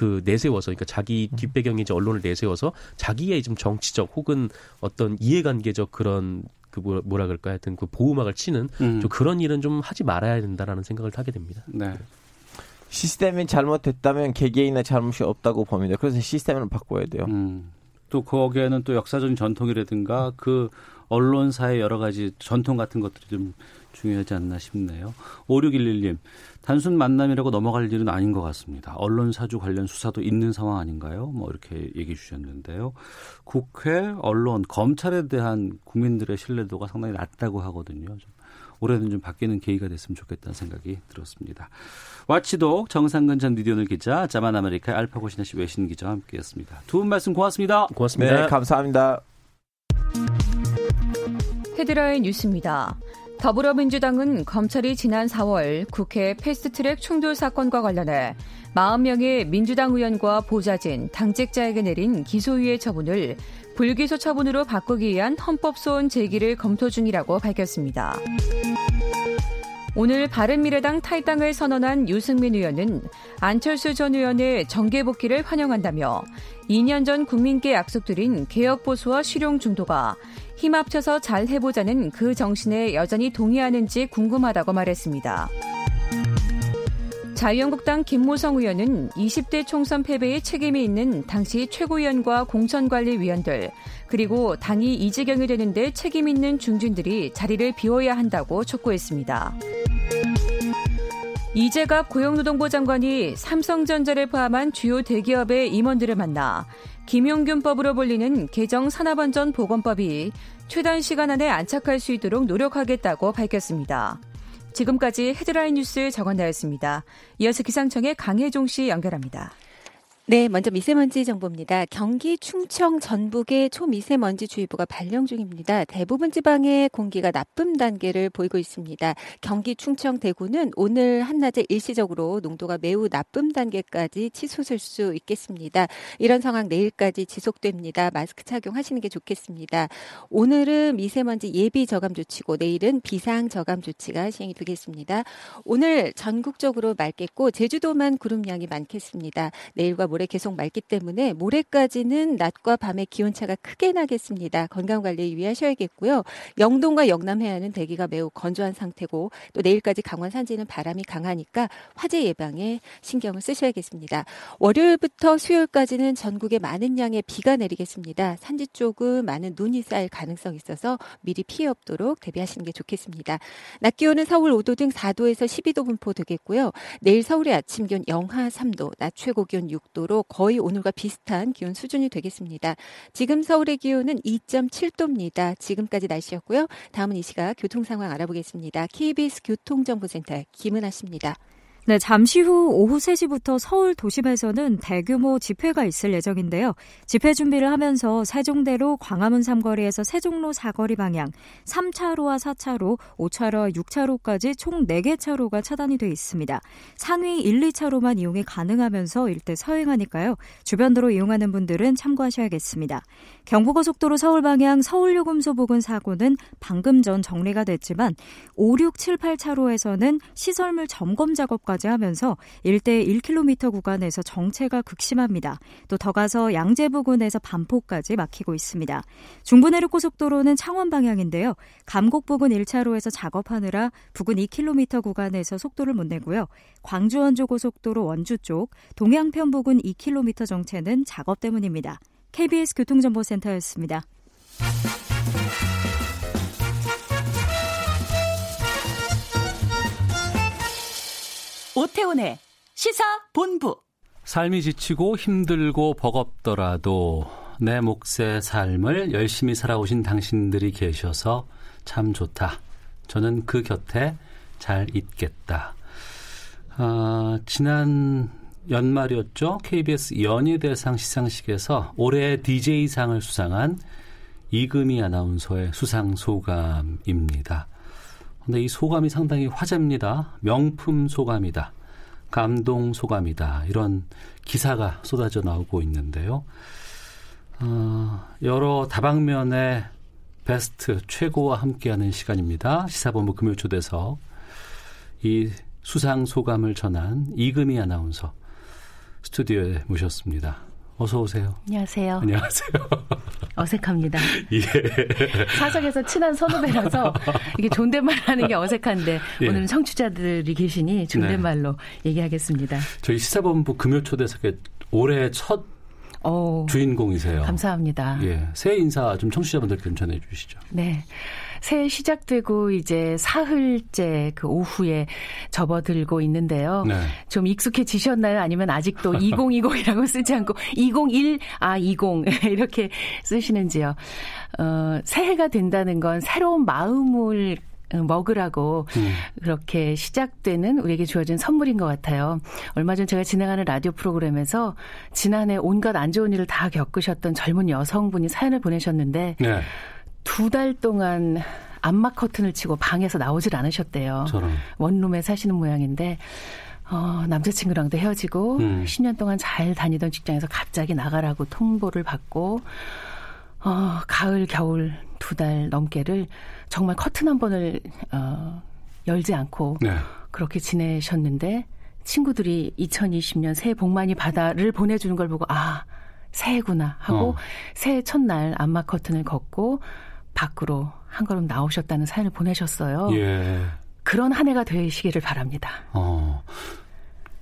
그 내세워서 그러니까 자기 뒷배경에 이제 언론을 내세워서 자기의 좀 정치적 혹은 어떤 이해관계적 그런 그 뭐라, 뭐라 그럴까 하여튼 그 보호막을 치는 음. 좀 그런 일은 좀 하지 말아야 된다라는 생각을 하게 됩니다. 네. 시스템이 잘못됐다면 개개인의 잘못이 없다고 봅니다. 그래서 시스템을 바꿔야 돼요. 음. 또 거기에는 또 역사적인 전통이라든가 그 언론사의 여러 가지 전통 같은 것들이 좀 중요하지 않나 싶네요. 5611님, 단순 만남이라고 넘어갈 일은 아닌 것 같습니다. 언론 사주 관련 수사도 있는 상황 아닌가요? 뭐 이렇게 얘기해 주셨는데요. 국회, 언론, 검찰에 대한 국민들의 신뢰도가 상당히 낮다고 하거든요. 좀 올해는 좀 바뀌는 계기가 됐으면 좋겠다는 생각이 들었습니다. 와치독 정상근 전 미디어오늘 기자, 자만 아메리카 알파고 시나씨 외신 기자와 함께했습니다. 두 분 말씀 고맙습니다. 고맙습니다. 네, 감사합니다. 헤드라인 뉴스입니다. 더불어민주당은 검찰이 지난 4월 국회 패스트트랙 충돌 사건과 관련해 40명의 민주당 의원과 보좌진, 당직자에게 내린 기소유예 처분을 불기소 처분으로 바꾸기 위한 헌법소원 제기를 검토 중이라고 밝혔습니다. 오늘 바른미래당 탈당을 선언한 유승민 의원은 안철수 전 의원의 정계 복귀를 환영한다며 2년 전 국민께 약속드린 개혁 보수와 실용 중도가 힘 합쳐서 잘 해보자는 그 정신에 여전히 동의하는지 궁금하다고 말했습니다. 자유한국당 김무성 의원은 20대 총선 패배에 책임이 있는 당시 최고위원과 공천관리위원들 그리고 당이 이 지경이 되는데 책임 있는 중진들이 자리를 비워야 한다고 촉구했습니다. 이재갑 고용노동부 장관이 삼성전자를 포함한 주요 대기업의 임원들을 만나 김용균법으로 불리는 개정 산업안전 보건법이 최단 시간 안에 안착할 수 있도록 노력하겠다고 밝혔습니다. 지금까지 헤드라인 뉴스 정원나였습니다. 이어서 기상청의 강혜종 씨 연결합니다. 네, 먼저 미세먼지 정보입니다. 경기 충청 전북의 초미세먼지 주의보가 발령 중입니다. 대부분 지방의 공기가 나쁨 단계를 보이고 있습니다. 경기 충청 대구는 오늘 한낮에 일시적으로 농도가 매우 나쁨 단계까지 치솟을 수 있겠습니다. 이런 상황 내일까지 지속됩니다. 마스크 착용하시는 게 좋겠습니다. 오늘은 미세먼지 예비 저감 조치고 내일은 비상 저감 조치가 시행이 되겠습니다. 오늘 전국적으로 맑겠고 제주도만 구름량이 많겠습니다. 내일과 모레 계속 맑기 때문에 모레까지는 낮과 밤의 기온차가 크게 나겠습니다. 건강 관리에 유의하셔야겠고요. 영동과 영남 해안은 대기가 매우 건조한 상태고 또 내일까지 강원 산지는 바람이 강하니까 화재 예방에 신경을 쓰셔야겠습니다. 월요일부터 수요일까지는 전국에 많은 양의 비가 내리겠습니다. 산지 쪽은 많은 눈이 쌓일 가능성이 있어서 미리 피해 없도록 대비하시는 게 좋겠습니다. 낮 기온은 서울 5도 등 4도에서 12도 분포 되겠고요. 내일 서울의 아침 기온 영하 3도, 낮 최고 기온 6도 정도로 거의 오늘과 비슷한 기온 수준이 되겠습니다. 지금 서울의 기온은 2.7도입니다. 지금까지 날씨였고요. 다음은 이 시각 교통 상황 알아보겠습니다. KBS 교통정보센터 김은아 씨입니다. 네, 잠시 후 오후 3시부터 서울 도심에서는 대규모 집회가 있을 예정인데요. 집회 준비를 하면서 세종대로 광화문 삼거리에서 세종로 사거리 방향 3차로와 4차로, 5차로와 6차로까지 총 4개 차로가 차단이 돼 있습니다. 상위 1, 2차로만 이용이 가능하면서 일대 서행하니까요. 주변도로 이용하는 분들은 참고하셔야겠습니다. 경부고속도로 서울 방향 서울요금소 부근 사고는 방금 전 정리가 됐지만 5, 6, 7, 8차로에서는 시설물 점검 작업 까지 하면서 일대 1km 구간에서 정체가 극심합니다. 또 더 가서 양재 부근에서 반포까지 막히고 있습니다. 중부내륙 고속도로는 창원 방향인데요. 감곡 부근 1차로에서 작업하느라 부근 2km 구간에서 속도를 못 내고요. 광주 원주 고속도로 원주 쪽 동양편 부근 2km 정체는 작업 때문입니다. KBS 교통정보센터였습니다. 오태훈의 시사 본부. 삶이 지치고 힘들고 버겁더라도 내 몫의 삶을 열심히 살아오신 당신들이 계셔서 참 좋다. 저는 그 곁에 잘 있겠다. 아, 지난 연말이었죠. KBS 연예대상 시상식에서 올해 DJ상을 수상한 이금희 아나운서의 수상 소감입니다. 근데 이 소감이 상당히 화제입니다. 명품 소감이다. 감동 소감이다. 이런 기사가 쏟아져 나오고 있는데요. 어, 여러 다방면의 베스트 최고와 함께하는 시간입니다. 시사본부 금요 초대석 이 수상 소감을 전한 이금희 아나운서 스튜디오에 모셨습니다. 어서 오세요. 안녕하세요. 안녕하세요. *laughs* 어색합니다. 예. 사석에서 친한 선후배라서 *laughs* 이게 존댓말 하는 게 어색한데 예. 오늘은 청취자들이 계시니 존댓말로 네. 얘기하겠습니다. 저희 시사본부 금요 초대석의 올해 첫 오, 주인공이세요. 감사합니다. 예. 새해 인사 좀 청취자분들께 좀 전해 주시죠. 네. 새해 시작되고 이제 사흘째 그 오후에 접어들고 있는데요. 네. 좀 익숙해지셨나요? 아니면 아직도 2020이라고 *laughs* 쓰지 않고 201, 아, 20 *laughs* 이렇게 쓰시는지요? 어, 새해가 된다는 건 새로운 마음을 먹으라고 음. 그렇게 시작되는 우리에게 주어진 선물인 것 같아요. 얼마 전 제가 진행하는 라디오 프로그램에서 지난해 온갖 안 좋은 일을 다 겪으셨던 젊은 여성분이 사연을 보내셨는데 네. 두 달 동안 안마 커튼을 치고 방에서 나오질 않으셨대요. 저런. 원룸에 사시는 모양인데 어, 남자친구랑도 헤어지고 음. 10년 동안 잘 다니던 직장에서 갑자기 나가라고 통보를 받고 어, 가을 겨울 두 달 넘게를 정말 커튼 한 번을 어, 열지 않고 네. 그렇게 지내셨는데 친구들이 2020년 새해 복 많이 받아를 보내주는 걸 보고 아 새해구나 하고 어. 새해 첫날 안마 커튼을 걷고 밖으로 한 걸음 나오셨다는 사연을 보내셨어요. 예. 그런 한 해가 되시기를 바랍니다. 어.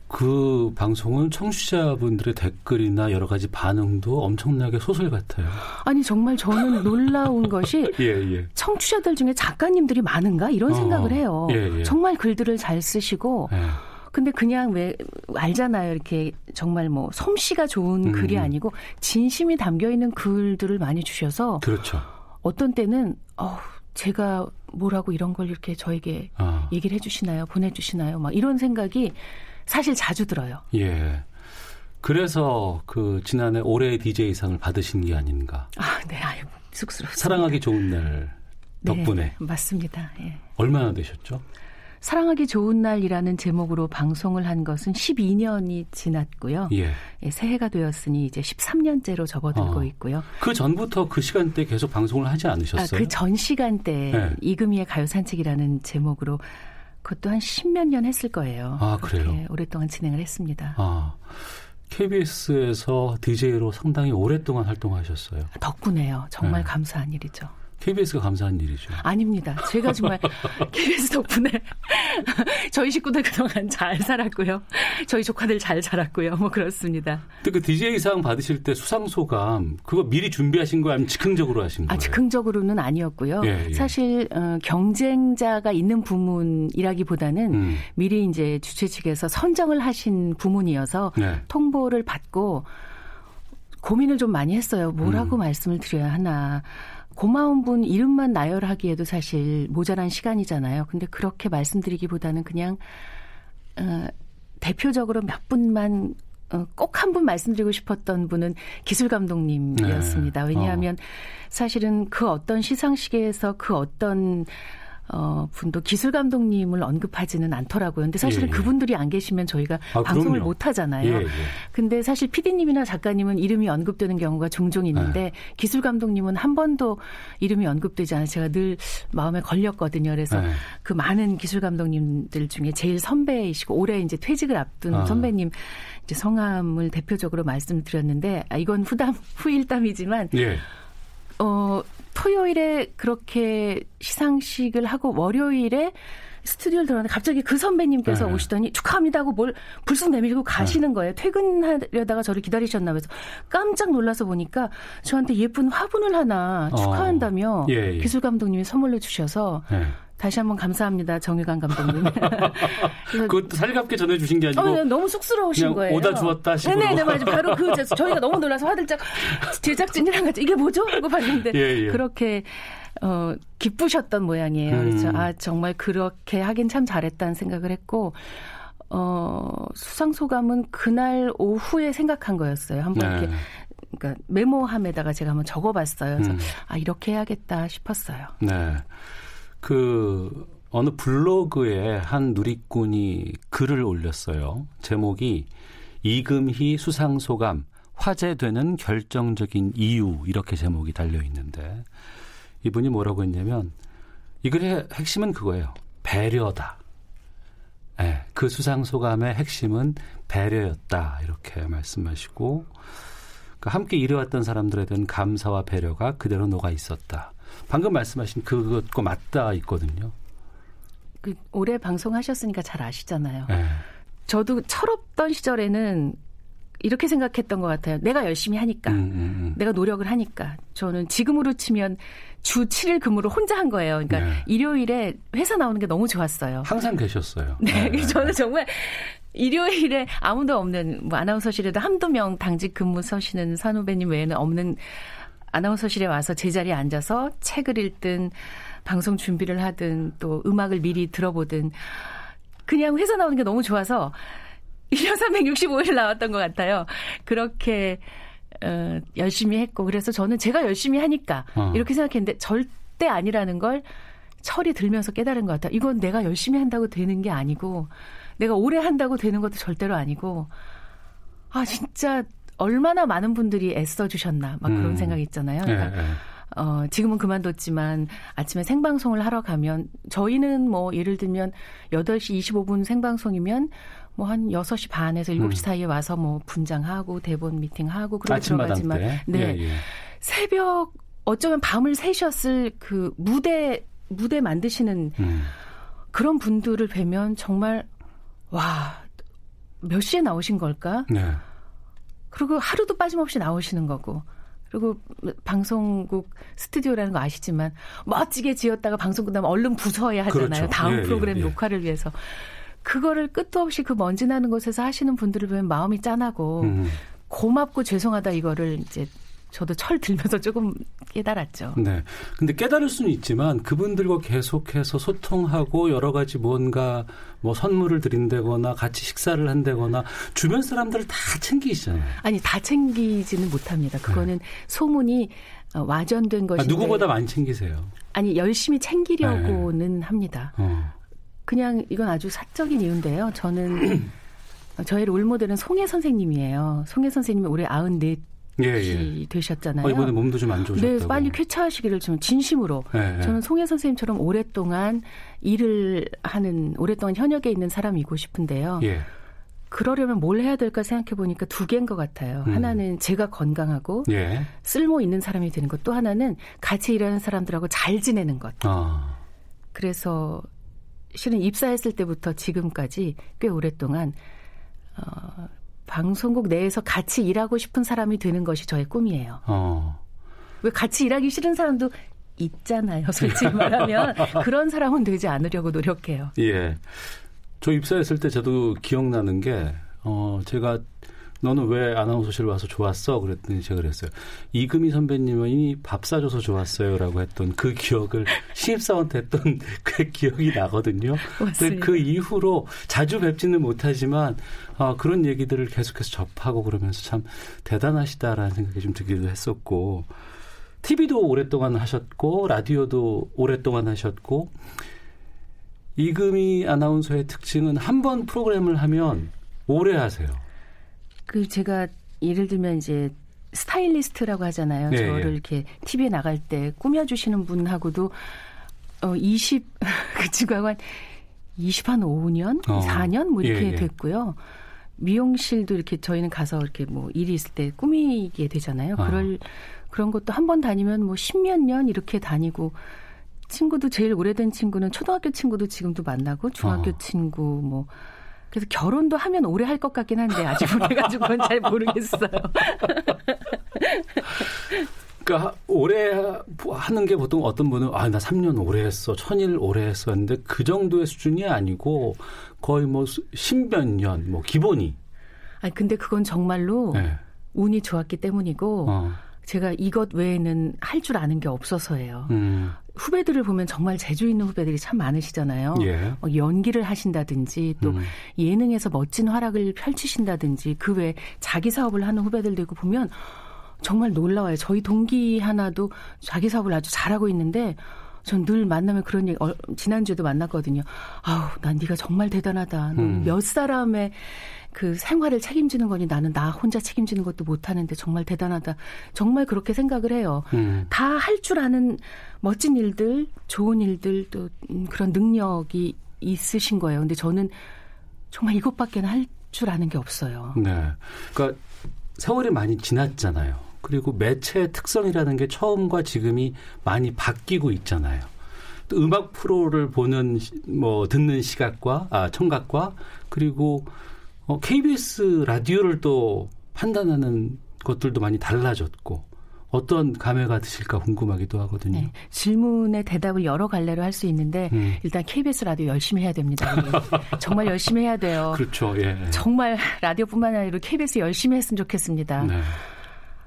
그 방송은 청취자분들의 댓글이나 여러 가지 반응도 엄청나게 소설 같아요. 아니 정말 저는 놀라운 *laughs* 것이 예, 예. 청취자들 중에 작가님들이 많은가 이런 어, 생각을 해요. 예, 예. 정말 글들을 잘 쓰시고 예. 근데 그냥 왜 알잖아요. 이렇게 정말 뭐 솜씨가 좋은 음. 글이 아니고 진심이 담겨 있는 글들을 많이 주셔서 그렇죠. 어떤 때는 어 제가 뭐라고 이런 걸 이렇게 저에게 아. 얘기를 해주시나요? 보내주시나요? 막 이런 생각이 사실 자주 들어요. 예. 그래서 그 지난해 올해 DJ상을 받으신 게 아닌가. 아, 네. 아유, 쑥스럽습니다. 사랑하기 좋은 날 덕분에. 네, 맞습니다. 예. 얼마나 되셨죠? 사랑하기 좋은 날이라는 제목으로 방송을 한 것은 12년이 지났고요. 예. 예 새해가 되었으니 이제 13년째로 접어들고 어. 있고요. 그 전부터 그 시간대 계속 방송을 하지 않으셨어요? 아, 그전 시간대 네. 이금희의 가요 산책이라는 제목으로 그것도 한 십몇 년 했을 거예요. 아, 그래요? 오랫동안 진행을 했습니다. 아. KBS에서 DJ로 상당히 오랫동안 활동하셨어요. 덕분에요. 정말 네. 감사한 일이죠. KBS가 감사한 일이죠. 아닙니다. 제가 정말 *laughs* KBS 덕분에 *laughs* 저희 식구들 그동안 잘 살았고요. 저희 조카들 잘 자랐고요. 뭐 그렇습니다. 근데 그 DJ상 받으실 때 수상소감 그거 미리 준비하신 거예요? 아니면 즉흥적으로 하신 아, 거예요? 아, 즉흥적으로는 아니었고요. 예, 예. 사실 어, 경쟁자가 있는 부문이라기보다는 음. 미리 이제 주최 측에서 선정을 하신 부문이어서 네. 통보를 받고 고민을 좀 많이 했어요. 뭐라고 음. 말씀을 드려야 하나. 고마운 분 이름만 나열하기에도 사실 모자란 시간이잖아요. 근데 그렇게 말씀드리기보다는 그냥 어, 대표적으로 몇 분만 어, 꼭 한 분 말씀드리고 싶었던 분은 기술 감독님이었습니다. 네. 왜냐하면 어. 사실은 그 어떤 시상식에서 그 어떤 어, 분도 기술 감독님을 언급하지는 않더라고요. 근데 사실은 예, 예. 그분들이 안 계시면 저희가 아, 방송을. 못 하잖아요. 예, 예. 근데 사실 PD님이나 작가님은 이름이 언급되는 경우가 종종 있는데 네. 기술 감독님은 한 번도 이름이 언급되지 않아요. 제가 늘 마음에 걸렸거든요. 그래서 네. 그 많은 기술 감독님들 중에 제일 선배이시고 올해 이제 퇴직을 앞둔 아. 선배님 이제 성함을 대표적으로 말씀드렸는데 아, 이건 후담 후일담이지만 예. 어 토요일에 그렇게 시상식을 하고 월요일에 스튜디오를 들어갔는데 갑자기 그 선배님께서 네. 오시더니 축하합니다 하고 뭘 불쑥 내밀고 가시는 네. 거예요. 퇴근하려다가 저를 기다리셨나 봐서 깜짝 놀라서 보니까 저한테 예쁜 화분을 하나 어. 축하한다며 어. 예, 예. 기술 감독님이 선물로 주셔서 네. 다시 한번 감사합니다. 정유관 감독님. *laughs* 그것도 살갑게 전해주신 게 아니고. 어, 네, 너무 쑥스러우신 거예요. 오다 주었다 식으로. 네네, 네, 맞아요. 바로 그, 저희가 너무 놀라서 화들짝 제작진이랑 같이 이게 뭐죠? 하고 봤는데. *laughs* 예, 예. 그렇게, 어, 기쁘셨던 모양이에요. 음. 그래서, 아, 정말 그렇게 하긴 참 잘했다는 생각을 했고, 어, 수상 소감은 그날 오후에 생각한 거였어요. 한번 네. 이렇게. 그러니까 메모함에다가 제가 한번 적어봤어요. 그래서 음. 아 이렇게 해야겠다 싶었어요. 네. 그 어느 블로그에 한 누리꾼이 글을 올렸어요. 제목이 이금희 수상소감 화제되는 결정적인 이유 이렇게 제목이 달려 있는데 이분이 뭐라고 했냐면 이 글의 핵심은 그거예요. 배려다. 네, 그 수상소감의 핵심은 배려였다 이렇게 말씀하시고 그 함께 일해왔던 사람들에 대한 감사와 배려가 그대로 녹아 있었다. 방금 말씀하신 그것과 맞닿아 있거든요. 그 올해 방송하셨으니까 잘 아시잖아요. 네. 저도 철없던 시절에는 이렇게 생각했던 것 같아요. 내가 열심히 하니까. 음, 음, 음. 내가 노력을 하니까. 저는 지금으로 치면 주 7일 근무를 혼자 한 거예요. 그러니까 네. 일요일에 회사 나오는 게 너무 좋았어요. 항상 계셨어요. 네. 네. 저는 정말 일요일에 아무도 없는 뭐 아나운서실에도 한두 명 당직 근무 서시는 산후배님 외에는 없는 아나운서실에 와서 제자리에 앉아서 책을 읽든 방송 준비를 하든 또 음악을 미리 들어보든 그냥 회사 나오는 게 너무 좋아서 1년 365일 나왔던 것 같아요. 그렇게 어, 열심히 했고 그래서 저는 제가 열심히 하니까 어. 이렇게 생각했는데 절대 아니라는 걸 철이 들면서 깨달은 것 같아요. 이건 내가 열심히 한다고 되는 게 아니고 내가 오래 한다고 되는 것도 절대로 아니고 아 진짜 얼마나 많은 분들이 애써 주셨나 막 그런 음. 생각이 있잖아요. 그러니까 네, 네. 어, 지금은 그만뒀지만 아침에 생방송을 하러 가면 저희는 뭐 예를 들면 8시 25분 생방송이면 뭐 한 6시 반에서 7시 음. 사이에 와서 뭐 분장하고 대본 미팅하고 그러고 들어가지만 네. 예, 예. 새벽 어쩌면 밤을 새셨을 그 무대 무대 만드시는 음. 그런 분들을 뵈면 정말 와, 몇 시에 나오신 걸까? 네. 그리고 하루도 빠짐없이 나오시는 거고. 그리고 방송국 스튜디오라는 거 아시지만 멋지게 지었다가 방송 끝나면 얼른 부숴야 하잖아요. 그렇죠. 다음 예, 프로그램 예, 예. 녹화를 위해서. 그거를 끝도 없이 그 먼지 나는 곳에서 하시는 분들을 보면 마음이 짠하고 음. 고맙고 죄송하다 이거를 이제 저도 철 들면서 조금 깨달았죠. 네. 근데 깨달을 수는 있지만 그분들과 계속해서 소통하고 여러 가지 뭔가 뭐 선물을 드린다거나 같이 식사를 한다거나 주변 사람들을 다 챙기시잖아요. 아니, 다 챙기지는 못합니다. 그거는 네. 소문이 어, 와전된 것인데. 아, 누구보다 많이 챙기세요. 아니, 열심히 챙기려고는 네. 합니다. 어. 그냥 이건 아주 사적인 이유인데요. 저는 *clears throat* 저의 롤모델은 송혜 선생님이에요. 송혜 선생님이 올해 94 예, 예. 되셨잖아요. 어, 이번에 몸도 좀 안 좋으셨다고. 네, 빨리 쾌차하시기를 좀 진심으로. 예, 예. 저는 송혜 선생님처럼 오랫동안 일을 하는 오랫동안 현역에 있는 사람이고 싶은데요. 예. 그러려면 뭘 해야 될까 생각해 보니까 두 개인 것 같아요. 음. 하나는 제가 건강하고 예. 쓸모 있는 사람이 되는 것. 또 하나는 같이 일하는 사람들하고 잘 지내는 것. 아. 그래서 실은 입사했을 때부터 지금까지 꽤 오랫동안 어, 방송국 내에서 같이 일하고 싶은 사람이 되는 것이 저의 꿈이에요. 어. 왜 같이 일하기 싫은 사람도 있잖아요. *laughs* 솔직히 말하면 그런 사람은 되지 않으려고 노력해요. 예. 저 입사했을 때 저도 기억나는 게 어, 제가 너는 왜 아나운서실 와서 좋았어? 그랬더니 제가 그랬어요. 이금희 선배님이 밥 사줘서 좋았어요 라고 했던 그 기억을 *laughs* 신입사원 때 했던 그 기억이 나거든요. 근데 그 이후로 자주 뵙지는 못하지만 아, 그런 얘기들을 계속해서 접하고 그러면서 참 대단하시다라는 생각이 좀 들기도 했었고 TV도 오랫동안 하셨고 라디오도 오랫동안 하셨고 이금희 아나운서의 특징은 한 번 프로그램을 하면 오래 하세요. 그 제가 예를 들면 이제 스타일리스트라고 하잖아요. 네, 저를 예. 이렇게 TV에 나갈 때 꾸며주시는 분하고도 어 20, *laughs* 그 지금 한 20, 한 5년? 어. 4년? 뭐 이렇게 예, 예. 됐고요. 미용실도 이렇게 저희는 가서 이렇게 뭐 일이 있을 때 꾸미게 되잖아요. 어. 그럴, 그런 것도 한 번 다니면 뭐 십몇 년 이렇게 다니고 친구도 제일 오래된 친구는 초등학교 친구도 지금도 만나고 중학교 어. 친구 뭐 그래서 결혼도 하면 오래 할 것 같긴 한데 아직 못해가지고 *laughs* 그건 잘 모르겠어요. *laughs* 그러니까 오래 하는 게 보통 어떤 분은 아 나 3년 오래 했어, 천일 오래 했어 했는데 그 정도의 수준이 아니고 거의 뭐 십몇 년, 뭐 기본이. 아니 근데 그건 정말로 네. 운이 좋았기 때문이고. 어. 제가 이것 외에는 할 줄 아는 게 없어서예요. 음. 후배들을 보면 정말 재주 있는 후배들이 참 많으시잖아요. 예. 어, 연기를 하신다든지 또 음. 예능에서 멋진 활약을 펼치신다든지 그 외에 자기 사업을 하는 후배들도 있고 보면 정말 놀라워요. 저희 동기 하나도 자기 사업을 아주 잘하고 있는데 전 늘 만나면 그런 얘기 어, 지난주에도 만났거든요. 아우, 난 네가 정말 대단하다. 음. 몇 사람의 그 생활을 책임지는 거니 나는 나 혼자 책임지는 것도 못하는데 정말 대단하다. 정말 그렇게 생각을 해요. 음. 다할 줄 아는 멋진 일들, 좋은 일들 또 음, 그런 능력이 있으신 거예요. 근데 저는 정말 이것밖에 할줄 아는 게 없어요. 네. 그러니까 세월이 많이 지났잖아요. 그리고 매체의 특성이라는 게 처음과 지금이 많이 바뀌고 있잖아요. 또 음악 프로를 보는 뭐 듣는 시각과 아 청각과 그리고 어, KBS 라디오를 또 판단하는 것들도 많이 달라졌고 어떤 감회가 드실까 궁금하기도 하거든요. 네, 질문의 대답을 여러 갈래로 할 수 있는데 음. 일단 KBS 라디오 열심히 해야 됩니다. *laughs* 정말 열심히 해야 돼요. 그렇죠. 예. 정말 라디오뿐만 아니라 KBS 열심히 했으면 좋겠습니다. 네.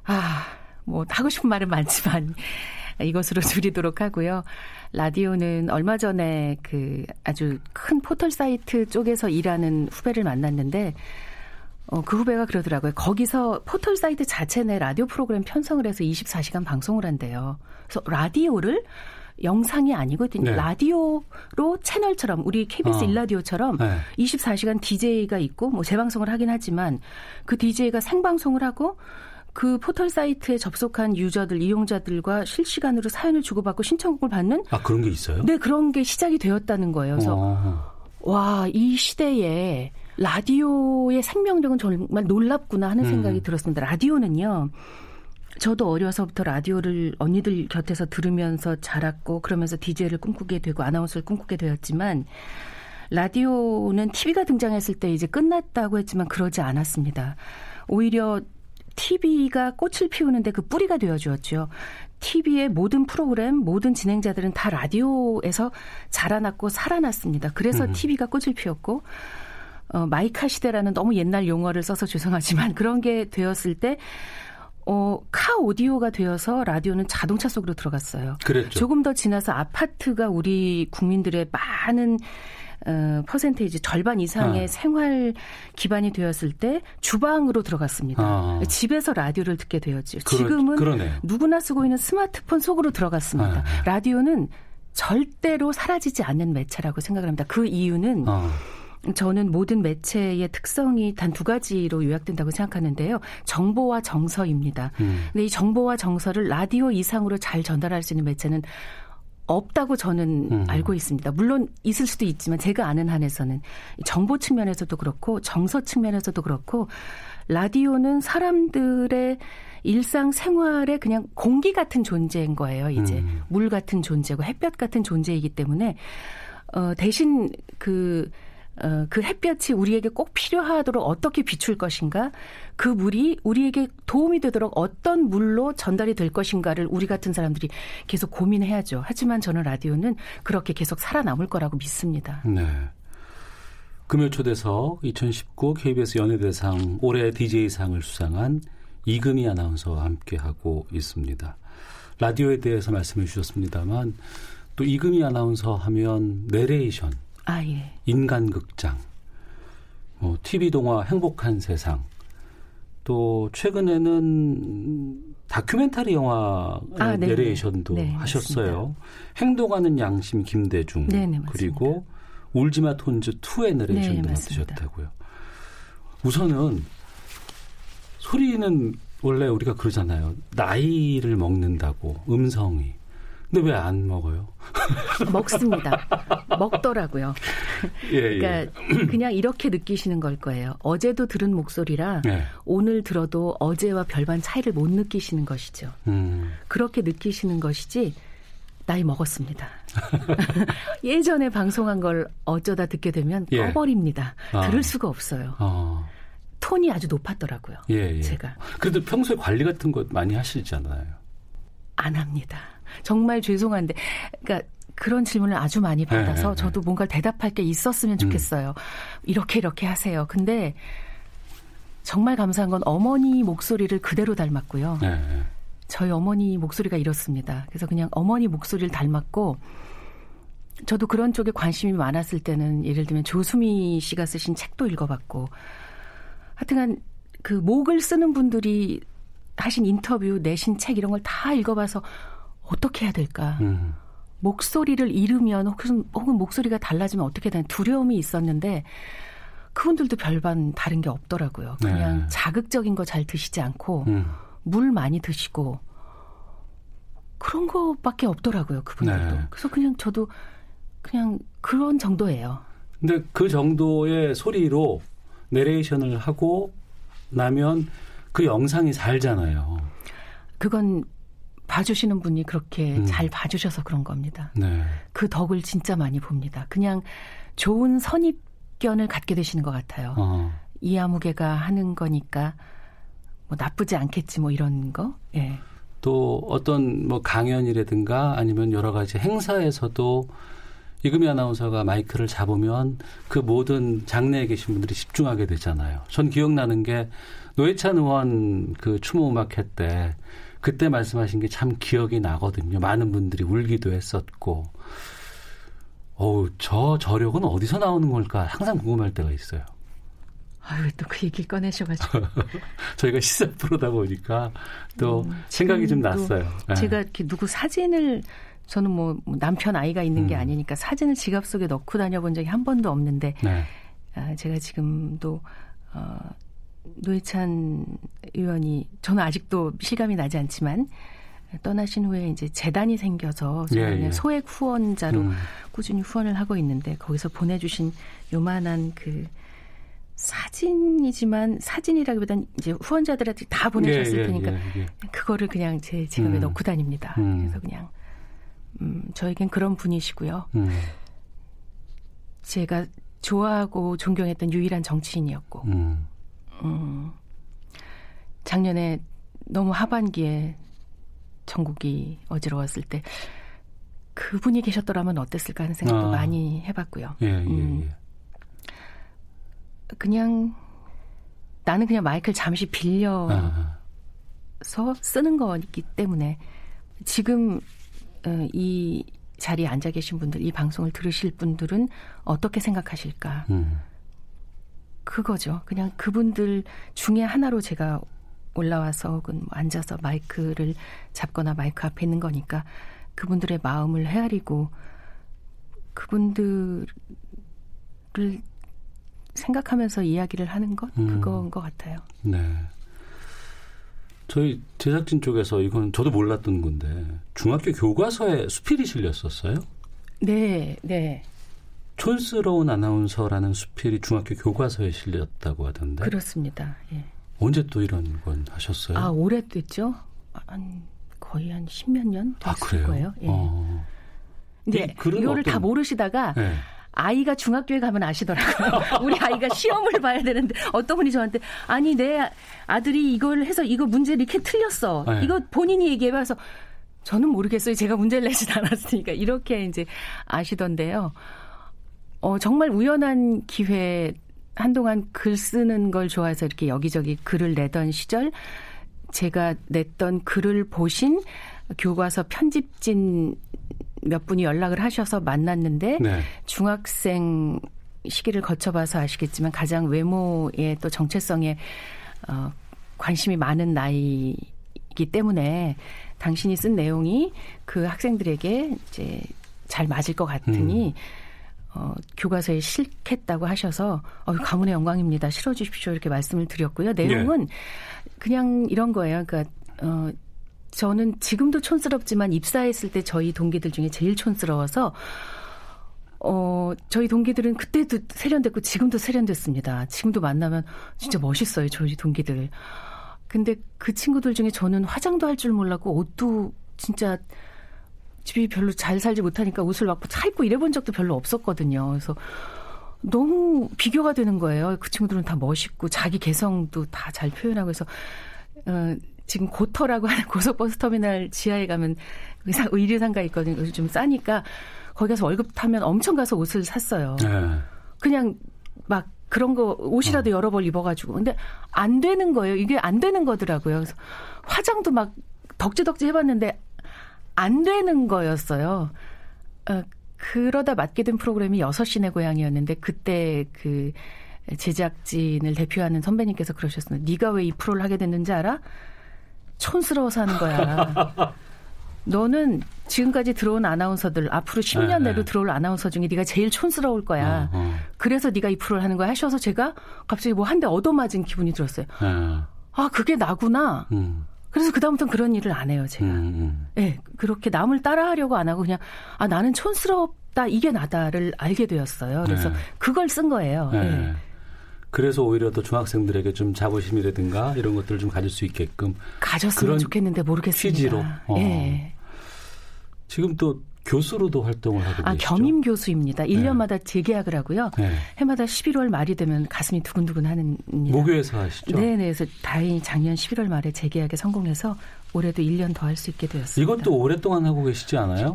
아, 뭐 하고 싶은 말은 많지만 *laughs* 이것으로 *laughs* 줄이도록 하고요. 라디오는 얼마 전에 그 아주 큰 포털 사이트 쪽에서 일하는 후배를 만났는데 어, 그 후배가 그러더라고요. 거기서 포털 사이트 자체 내 라디오 프로그램 편성을 해서 24시간 방송을 한대요. 그래서 라디오를 영상이 아니거든요. 네. 라디오로 채널처럼 우리 KBS 어. 일라디오처럼 네. 24시간 DJ가 있고 뭐 재방송을 하긴 하지만 그 DJ가 생방송을 하고 그 포털 사이트에 접속한 유저들, 이용자들과 실시간으로 사연을 주고받고 신청곡을 받는 아 그런 게 있어요? 네 그런 게 시작이 되었다는 거예요. 그래서 어. 와이 시대에 라디오의 생명력은 정말 놀랍구나 하는 음. 생각이 음. 들었습니다. 라디오는요. 저도 어려서부터 라디오를 언니들 곁에서 들으면서 자랐고 그러면서 DJ를 꿈꾸게 되고 아나운서를 꿈꾸게 되었지만 라디오는 TV가 등장했을 때 이제 끝났다고 했지만 그러지 않았습니다. 오히려 TV가 꽃을 피우는데 그 뿌리가 되어 주었죠. TV의 모든 프로그램, 모든 진행자들은 다 라디오에서 자라났고 살아났습니다. 그래서 음. TV가 꽃을 피웠고 어, 마이카 시대라는 너무 옛날 용어를 써서 죄송하지만 *laughs* 그런 게 되었을 때 어, 카 오디오가 되어서 라디오는 자동차 속으로 들어갔어요. 그랬죠. 조금 더 지나서 아파트가 우리 국민들의 많은 어, 퍼센테이지 절반 이상의 아. 생활 기반이 되었을 때 주방으로 들어갔습니다. 아. 집에서 라디오를 듣게 되었죠. 그러, 지금은 그러네요. 누구나 쓰고 있는 스마트폰 속으로 들어갔습니다. 아. 라디오는 절대로 사라지지 않는 매체라고 생각을 합니다. 그 이유는 아. 저는 모든 매체의 특성이 단 두 가지로 요약된다고 생각하는데요. 정보와 정서입니다. 음. 근데 이 정보와 정서를 라디오 이상으로 잘 전달할 수 있는 매체는 없다고 저는 음. 알고 있습니다. 물론 있을 수도 있지만 제가 아는 한에서는 정보 측면에서도 그렇고 정서 측면에서도 그렇고 라디오는 사람들의 일상 생활에 그냥 공기 같은 존재인 거예요. 이제 음. 물 같은 존재고 햇볕 같은 존재이기 때문에 어 대신 그 어, 그 햇볕이 우리에게 꼭 필요하도록 어떻게 비출 것인가, 그 물이 우리에게 도움이 되도록 어떤 물로 전달이 될 것인가를 우리 같은 사람들이 계속 고민해야죠. 하지만 저는 라디오는 그렇게 계속 살아남을 거라고 믿습니다. 네. 금요 초대석 2019 KBS 연예대상 올해 DJ상을 수상한 이금희 아나운서와 함께하고 있습니다. 라디오에 대해서 말씀해 주셨습니다만 또 이금희 아나운서 하면 내레이션 아, 예. 인간극장, 뭐 TV 동화 행복한 세상, 또 최근에는 다큐멘터리 영화 아, 내레이션도 네, 하셨어요. 맞습니다. 행동하는 양심 김대중 네네, 네, 그리고 울지마 톤즈 2의 내레이션도 네, 맡으셨다고요. 우선은 소리는 원래 우리가 그러잖아요. 나이를 먹는다고 음성이 근데 왜 안 먹어요? *laughs* 먹습니다. 먹더라고요. 예, 그러니까 예. 그냥 이렇게 느끼시는 걸 거예요. 어제도 들은 목소리라 예. 오늘 들어도 어제와 별반 차이를 못 느끼시는 것이죠. 음. 그렇게 느끼시는 것이지 나이 먹었습니다. *laughs* 예전에 방송한 걸 어쩌다 듣게 되면 예. 꺼버립니다. 아. 들을 수가 없어요. 아. 톤이 아주 높았더라고요. 예, 예. 제가. 그래도 평소에 관리 같은 거 많이 하시잖아요. 안 합니다. 정말 죄송한데, 그러니까 그런 질문을 아주 많이 받아서 네, 네, 네. 저도 뭔가 대답할 게 있었으면 좋겠어요. 음. 이렇게 이렇게 하세요. 근데 정말 감사한 건 어머니 목소리를 그대로 닮았고요. 네. 저희 어머니 목소리가 이렇습니다. 그래서 그냥 어머니 목소리를 닮았고 저도 그런 쪽에 관심이 많았을 때는 예를 들면 조수미 씨가 쓰신 책도 읽어봤고 하여튼간 그 목을 쓰는 분들이 하신 인터뷰 내신 책 이런 걸 다 읽어봐서 어떻게 해야 될까? 음. 목소리를 잃으면 혹은, 혹은 목소리가 달라지면 어떻게 되는 두려움이 있었는데 그분들도 별반 다른 게 없더라고요. 그냥 네. 자극적인 거 잘 드시지 않고 음. 물 많이 드시고 그런 거밖에 없더라고요. 그분들도. 네. 그래서 그냥 저도 그냥 그런 정도예요. 근데 그 정도의 소리로 내레이션을 하고 나면 그 영상이 살잖아요. 그건 봐주시는 분이 그렇게 음. 잘 봐주셔서 그런 겁니다. 네. 그 덕을 진짜 많이 봅니다. 그냥 좋은 선입견을 갖게 되시는 것 같아요. 어. 이 아무개가 하는 거니까 뭐 나쁘지 않겠지 뭐 이런 거. 예. 또 어떤 뭐 강연이라든가 아니면 여러 가지 행사에서도 이금희 아나운서가 마이크를 잡으면 그 모든 장내에 계신 분들이 집중하게 되잖아요. 전 기억나는 게 노회찬 의원 그 추모 음악회 때 그때 말씀하신 게 참 기억이 나거든요. 많은 분들이 울기도 했었고. 어우, 저 저력은 어디서 나오는 걸까? 항상 궁금할 때가 있어요. 아유, 또 그 얘기 꺼내셔가지고. *laughs* 저희가 시사 프로다 보니까 또 음, 생각이 좀 났어요. 네. 제가 이렇게 누구 사진을 저는 뭐 남편 아이가 있는 음. 게 아니니까 사진을 지갑 속에 넣고 다녀본 적이 한 번도 없는데 네. 아, 제가 지금도 어, 노회찬 의원이 저는 아직도 실감이 나지 않지만 떠나신 후에 이제 재단이 생겨서 예, 예. 소액 후원자로 음. 꾸준히 후원을 하고 있는데 거기서 보내주신 요만한 그 사진이지만 사진이라기보다는 이제 후원자들한테 다 보내셨을 예, 예 테니까 예, 예. 그거를 그냥 제 지갑에 음. 넣고 다닙니다. 음. 그래서 그냥 음, 저에겐 그런 분이시고요. 음. 제가 좋아하고 존경했던 유일한 정치인이었고. 음. 음, 작년에 너무 하반기에 전국이 어지러웠을 때 그분이 계셨더라면 어땠을까 하는 생각도 아. 많이 해봤고요. 예, 예, 음. 예. 그냥 나는 그냥 마이크를 잠시 빌려서 아. 쓰는 거기 때문에 지금 어, 이 자리에 앉아 계신 분들, 이 방송을 들으실 분들은 어떻게 생각하실까? 음. 그거죠. 그냥 그분들 중에 하나로 제가 올라와서 혹은 뭐 앉아서 마이크를 잡거나 마이크 앞에 있는 거니까 그분들의 마음을 헤아리고 그분들을 생각하면서 이야기를 하는 것 음. 그거인 것 같아요. 네. 저희 제작진 쪽에서 이건 저도 몰랐던 건데 중학교 교과서에 수필이 실렸었어요? 네, 네. 촌스러운 아나운서라는 수필이 중학교 교과서에 실렸다고 하던데. 그렇습니다. 예. 언제 또 이런 건 하셨어요? 아, 오래됐죠. 한 거의 한 십몇 년 됐을 아, 그래요? 거예요. 예. 어. 근데 이거를 어떤... 다 모르시다가 네. 아이가 중학교에 가면 아시더라고요. *laughs* 우리 아이가 시험을 봐야 되는데 어떤 분이 저한테 아니 내 아들이 이걸 해서 이거 문제 이렇게 틀렸어. 네. 이거 본인이 얘기해봐서 저는 모르겠어요. 제가 문제를 내진 않았으니까 이렇게 이제 아시던데요. 어 정말 우연한 기회 한동안 글 쓰는 걸 좋아해서 이렇게 여기저기 글을 내던 시절 제가 냈던 글을 보신 교과서 편집진 몇 분이 연락을 하셔서 만났는데 네. 중학생 시기를 거쳐봐서 아시겠지만 가장 외모에 또 정체성에 어, 관심이 많은 나이이기 때문에 당신이 쓴 내용이 그 학생들에게 이제 잘 맞을 것 같으니 음. 어, 교과서에 실겠다고 하셔서 어, 가문의 영광입니다. 실어주십시오 이렇게 말씀을 드렸고요. 내용은 네. 그냥 이런 거예요. 그러니까 어, 저는 지금도 촌스럽지만 입사했을 때 저희 동기들 중에 제일 촌스러워서 어, 저희 동기들은 그때도 세련됐고 지금도 세련됐습니다. 지금도 만나면 진짜 멋있어요, 저희 동기들. 근데 그 친구들 중에 저는 화장도 할 줄 몰랐고 옷도 진짜 집이 별로 잘 살지 못하니까 옷을 막 차입고 이래본 적도 별로 없었거든요. 그래서 너무 비교가 되는 거예요. 그 친구들은 다 멋있고 자기 개성도 다 잘 표현하고 해서 어, 지금 고터라고 하는 고속버스 터미널 지하에 가면 의상, 의류상가 있거든요. 그래서 좀 싸니까 거기 가서 월급 타면 엄청 가서 옷을 샀어요. 네. 그냥 막 그런 거 옷이라도 어. 여러 벌 입어가지고. 근데 안 되는 거예요. 이게 안 되는 거더라고요. 그래서 화장도 막 덕지덕지 해봤는데 안 되는 거였어요. 어, 그러다 맡게 된 프로그램이 6시 내 고향이었는데 그때 그 제작진을 대표하는 선배님께서 그러셨습니다. 네가 왜 이 프로를 하게 됐는지 알아? 촌스러워서 하는 거야. 너는 지금까지 들어온 아나운서들 앞으로 10년 네, 내로 들어올 아나운서 중에 네가 제일 촌스러울 거야. 어, 어. 그래서 네가 이 프로를 하는 거야 하셔서 제가 갑자기 뭐 한 대 얻어맞은 기분이 들었어요. 네. 아 그게 나구나. 음. 그래서 그다음부터는 그런 일을 안 해요, 제가. 음, 음. 네, 그렇게 남을 따라하려고 안 하고 그냥 아 나는 촌스럽다 이게 나다를 알게 되었어요. 그래서 네. 그걸 쓴 거예요. 네. 네. 그래서 오히려 더 중학생들에게 좀 자부심이라든가 이런 것들을 좀 가질 수 있게끔 가졌으면 좋겠는데 모르겠습니다. 취지로. 어. 예. 지금 또 교수로도 활동을 하고 아, 계시죠? 겸임 교수입니다. 1년마다 네. 재계약을 하고요. 네. 해마다 11월 말이 되면 가슴이 두근두근 하는 모교에서 하시죠? 네, 네. 그래서 다행히 작년 11월 말에 재계약에 성공해서 올해도 1년 더 할 수 있게 되었습니다. 이것도 오랫동안 하고 계시지 않아요?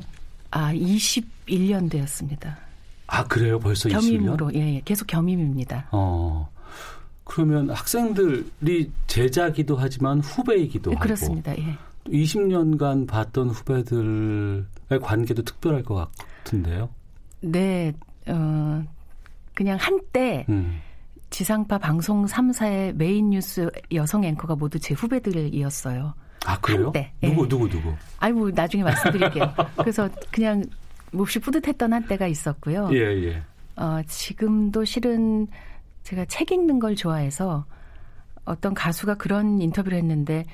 아, 21년 되었습니다. 아 그래요? 벌써 겸임으로 20년? 예, 예, 계속 겸임입니다. 어. 그러면 학생들이 제자기도 하지만 후배이기도 네, 그렇습니다. 하고. 예. 20년간 봤던 후배들의 관계도 특별할 것 같은데요. 네, 어, 그냥 한때 음. 지상파 방송 3사의 메인 뉴스 여성 앵커가 모두 제 후배들이었어요. 아 그래요? 한때. 누구 예. 누구 누구? 아이 뭐 나중에 말씀드릴게요. 그래서 그냥 몹시 뿌듯했던 한때가 있었고요. 예, 예. 어, 지금도 실은 제가 책 읽는 걸 좋아해서 어떤 가수가 그런 인터뷰를 했는데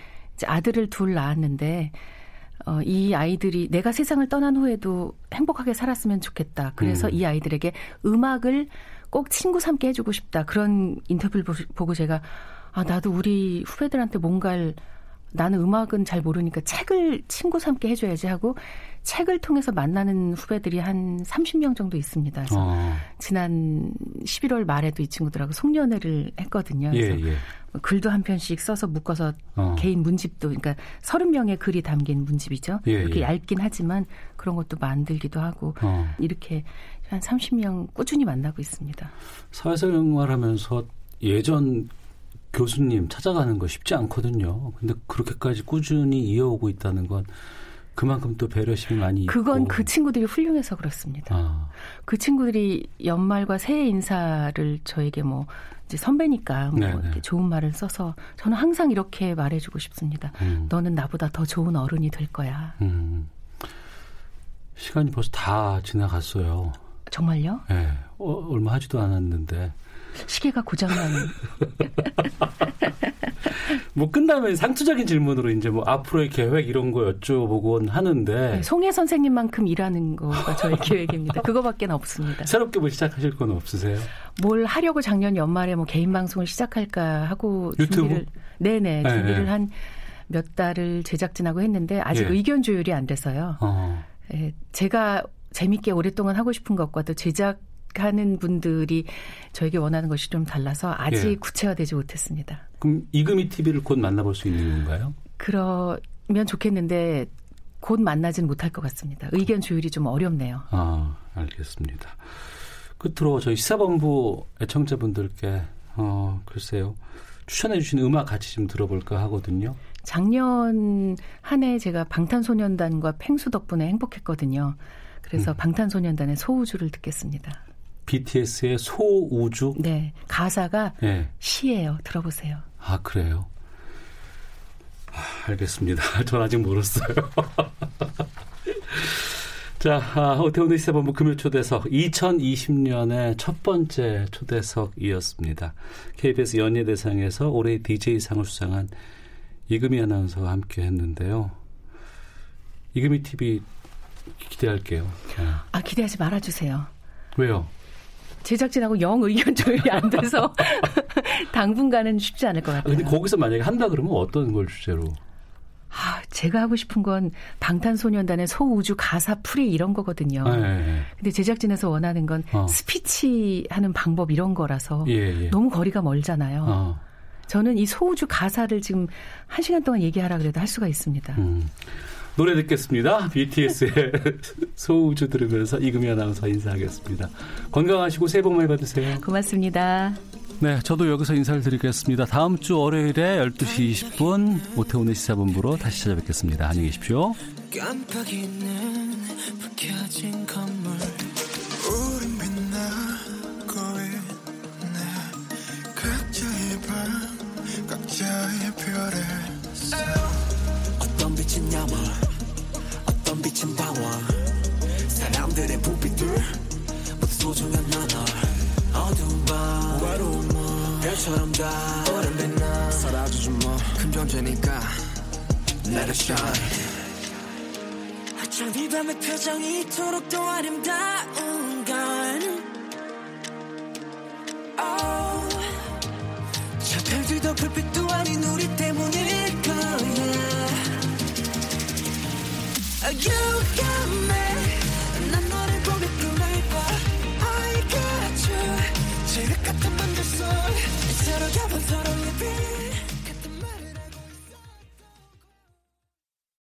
아들을 둘 낳았는데 어, 이 아이들이 내가 세상을 떠난 후에도 행복하게 살았으면 좋겠다. 그래서 음. 이 아이들에게 음악을 꼭 친구 삼게 해주고 싶다. 그런 인터뷰를 보고 제가 아 나도 우리 후배들한테 뭔가를 나는 음악은 잘 모르니까 책을 친구 삼게 해줘야지 하고 책을 통해서 만나는 후배들이 한 30명 정도 있습니다. 그래서 어. 지난 11월 말에도 이 친구들하고 송년회를 했거든요. 예, 그래서 예, 예. 글도 한 편씩 써서 묶어서 어. 개인 문집도 그러니까 30명의 글이 담긴 문집이죠. 예, 이렇게 예. 얇긴 하지만 그런 것도 만들기도 하고 어. 이렇게 한 30명 꾸준히 만나고 있습니다. 사회생활하면서 예전 교수님 찾아가는 거 쉽지 않거든요. 근데 그렇게까지 꾸준히 이어오고 있다는 건 그만큼 또 배려심이 많이 그건 있고. 그 친구들이 훌륭해서 그렇습니다. 아. 그 친구들이 연말과 새해 인사를 저에게 뭐 이제 선배니까 뭐 이렇게 좋은 말을 써서 저는 항상 이렇게 말해주고 싶습니다. 음. 너는 나보다 더 좋은 어른이 될 거야. 음. 시간이 벌써 다 지나갔어요. 정말요? 네. 어, 얼마 하지도 않았는데. 시계가 고장나는. *laughs* 뭐 끝나면 상투적인 질문으로 이제 뭐 앞으로의 계획 이런 거 여쭤보곤 하는데 네, 송혜 선생님만큼 일하는 거가 저의 계획입니다. 그거밖에 없습니다. 새롭게 뭐 시작하실 건 없으세요? 뭘 하려고 작년 연말에 뭐 개인 방송을 시작할까 하고 유튜브? 준비를 네네 네, 준비를 네. 한몇 달을 제작진하고 했는데 아직 예. 의견 조율이 안 돼서요. 어. 예, 제가 재밌게 오랫동안 하고 싶은 것과 또 제작 하는 분들이 저에게 원하는 것이 좀 달라서 아직 예. 구체화되지 못했습니다. 그럼 이금희 TV를 곧 만나볼 수 있는 건가요? 그러면 좋겠는데 곧 만나지는 못할 것 같습니다. 의견 조율이 좀 어렵네요. 아, 알겠습니다. 끝으로 저희 시사본부 애청자분들께 어, 글쎄요. 추천해 주신 음악 같이 좀 들어볼까 하거든요. 작년 한 해 제가 방탄소년단과 팽수 덕분에 행복했거든요. 그래서 음. 방탄소년단의 소우주를 듣겠습니다. BTS의 소우주? 네. 가사가 네. 시예요. 들어보세요. 아, 그래요? 아, 알겠습니다. *laughs* 전 아직 모르어요 *laughs* 자, 아, 오태훈의 시사본부 금요 초대석 2020년의 첫 번째 초대석이었습니다. KBS 연예대상에서 올해 DJ상을 수상한 이금희 아나운서와 함께 했는데요. 이금희 TV 기대할게요. 네. 아, 기대하지 말아주세요. 왜요? 제작진하고 영 의견 조율이 안 돼서 *laughs* 당분간은 쉽지 않을 것 같아요. 근데 거기서 만약에 한다 그러면 어떤 걸 주제로? 아, 제가 하고 싶은 건 방탄소년단의 소우주 가사 풀이 이런 거거든요. 네, 네, 네. 근데 제작진에서 원하는 건 어. 스피치 하는 방법 이런 거라서 예, 예. 너무 거리가 멀잖아요. 어. 저는 이 소우주 가사를 지금 한 시간 동안 얘기하라 그래도 할 수가 있습니다. 음. 노래 듣겠습니다. BTS의 *laughs* 소우주 들으면서 이금희 아나운서 인사하겠습니다. 건강하시고 새해 복 많이 받으세요. 고맙습니다. 네, 저도 여기서 인사를 드리겠습니다. 다음 주 월요일에 12시 20분 오태훈의 시사본부로 다시 찾아뵙겠습니다. 안녕히 계십시오. 각자의 어떤 빛은 야물 어떤 빛은 방황 사람들의 부비들 모두 소중한 나널 어두운 밤 외로운 맘 별처럼 다 오랜 빛나. 사라져줘 뭐큰 존재니까 Let it shine. 어쩜 이 밤의 표정이 이토록 더 아름다운 건. Oh. 저 별들도 불빛도 아닌 우리 때 I got you 지극 같은 밤들 속 서로 겹은 서로의 빛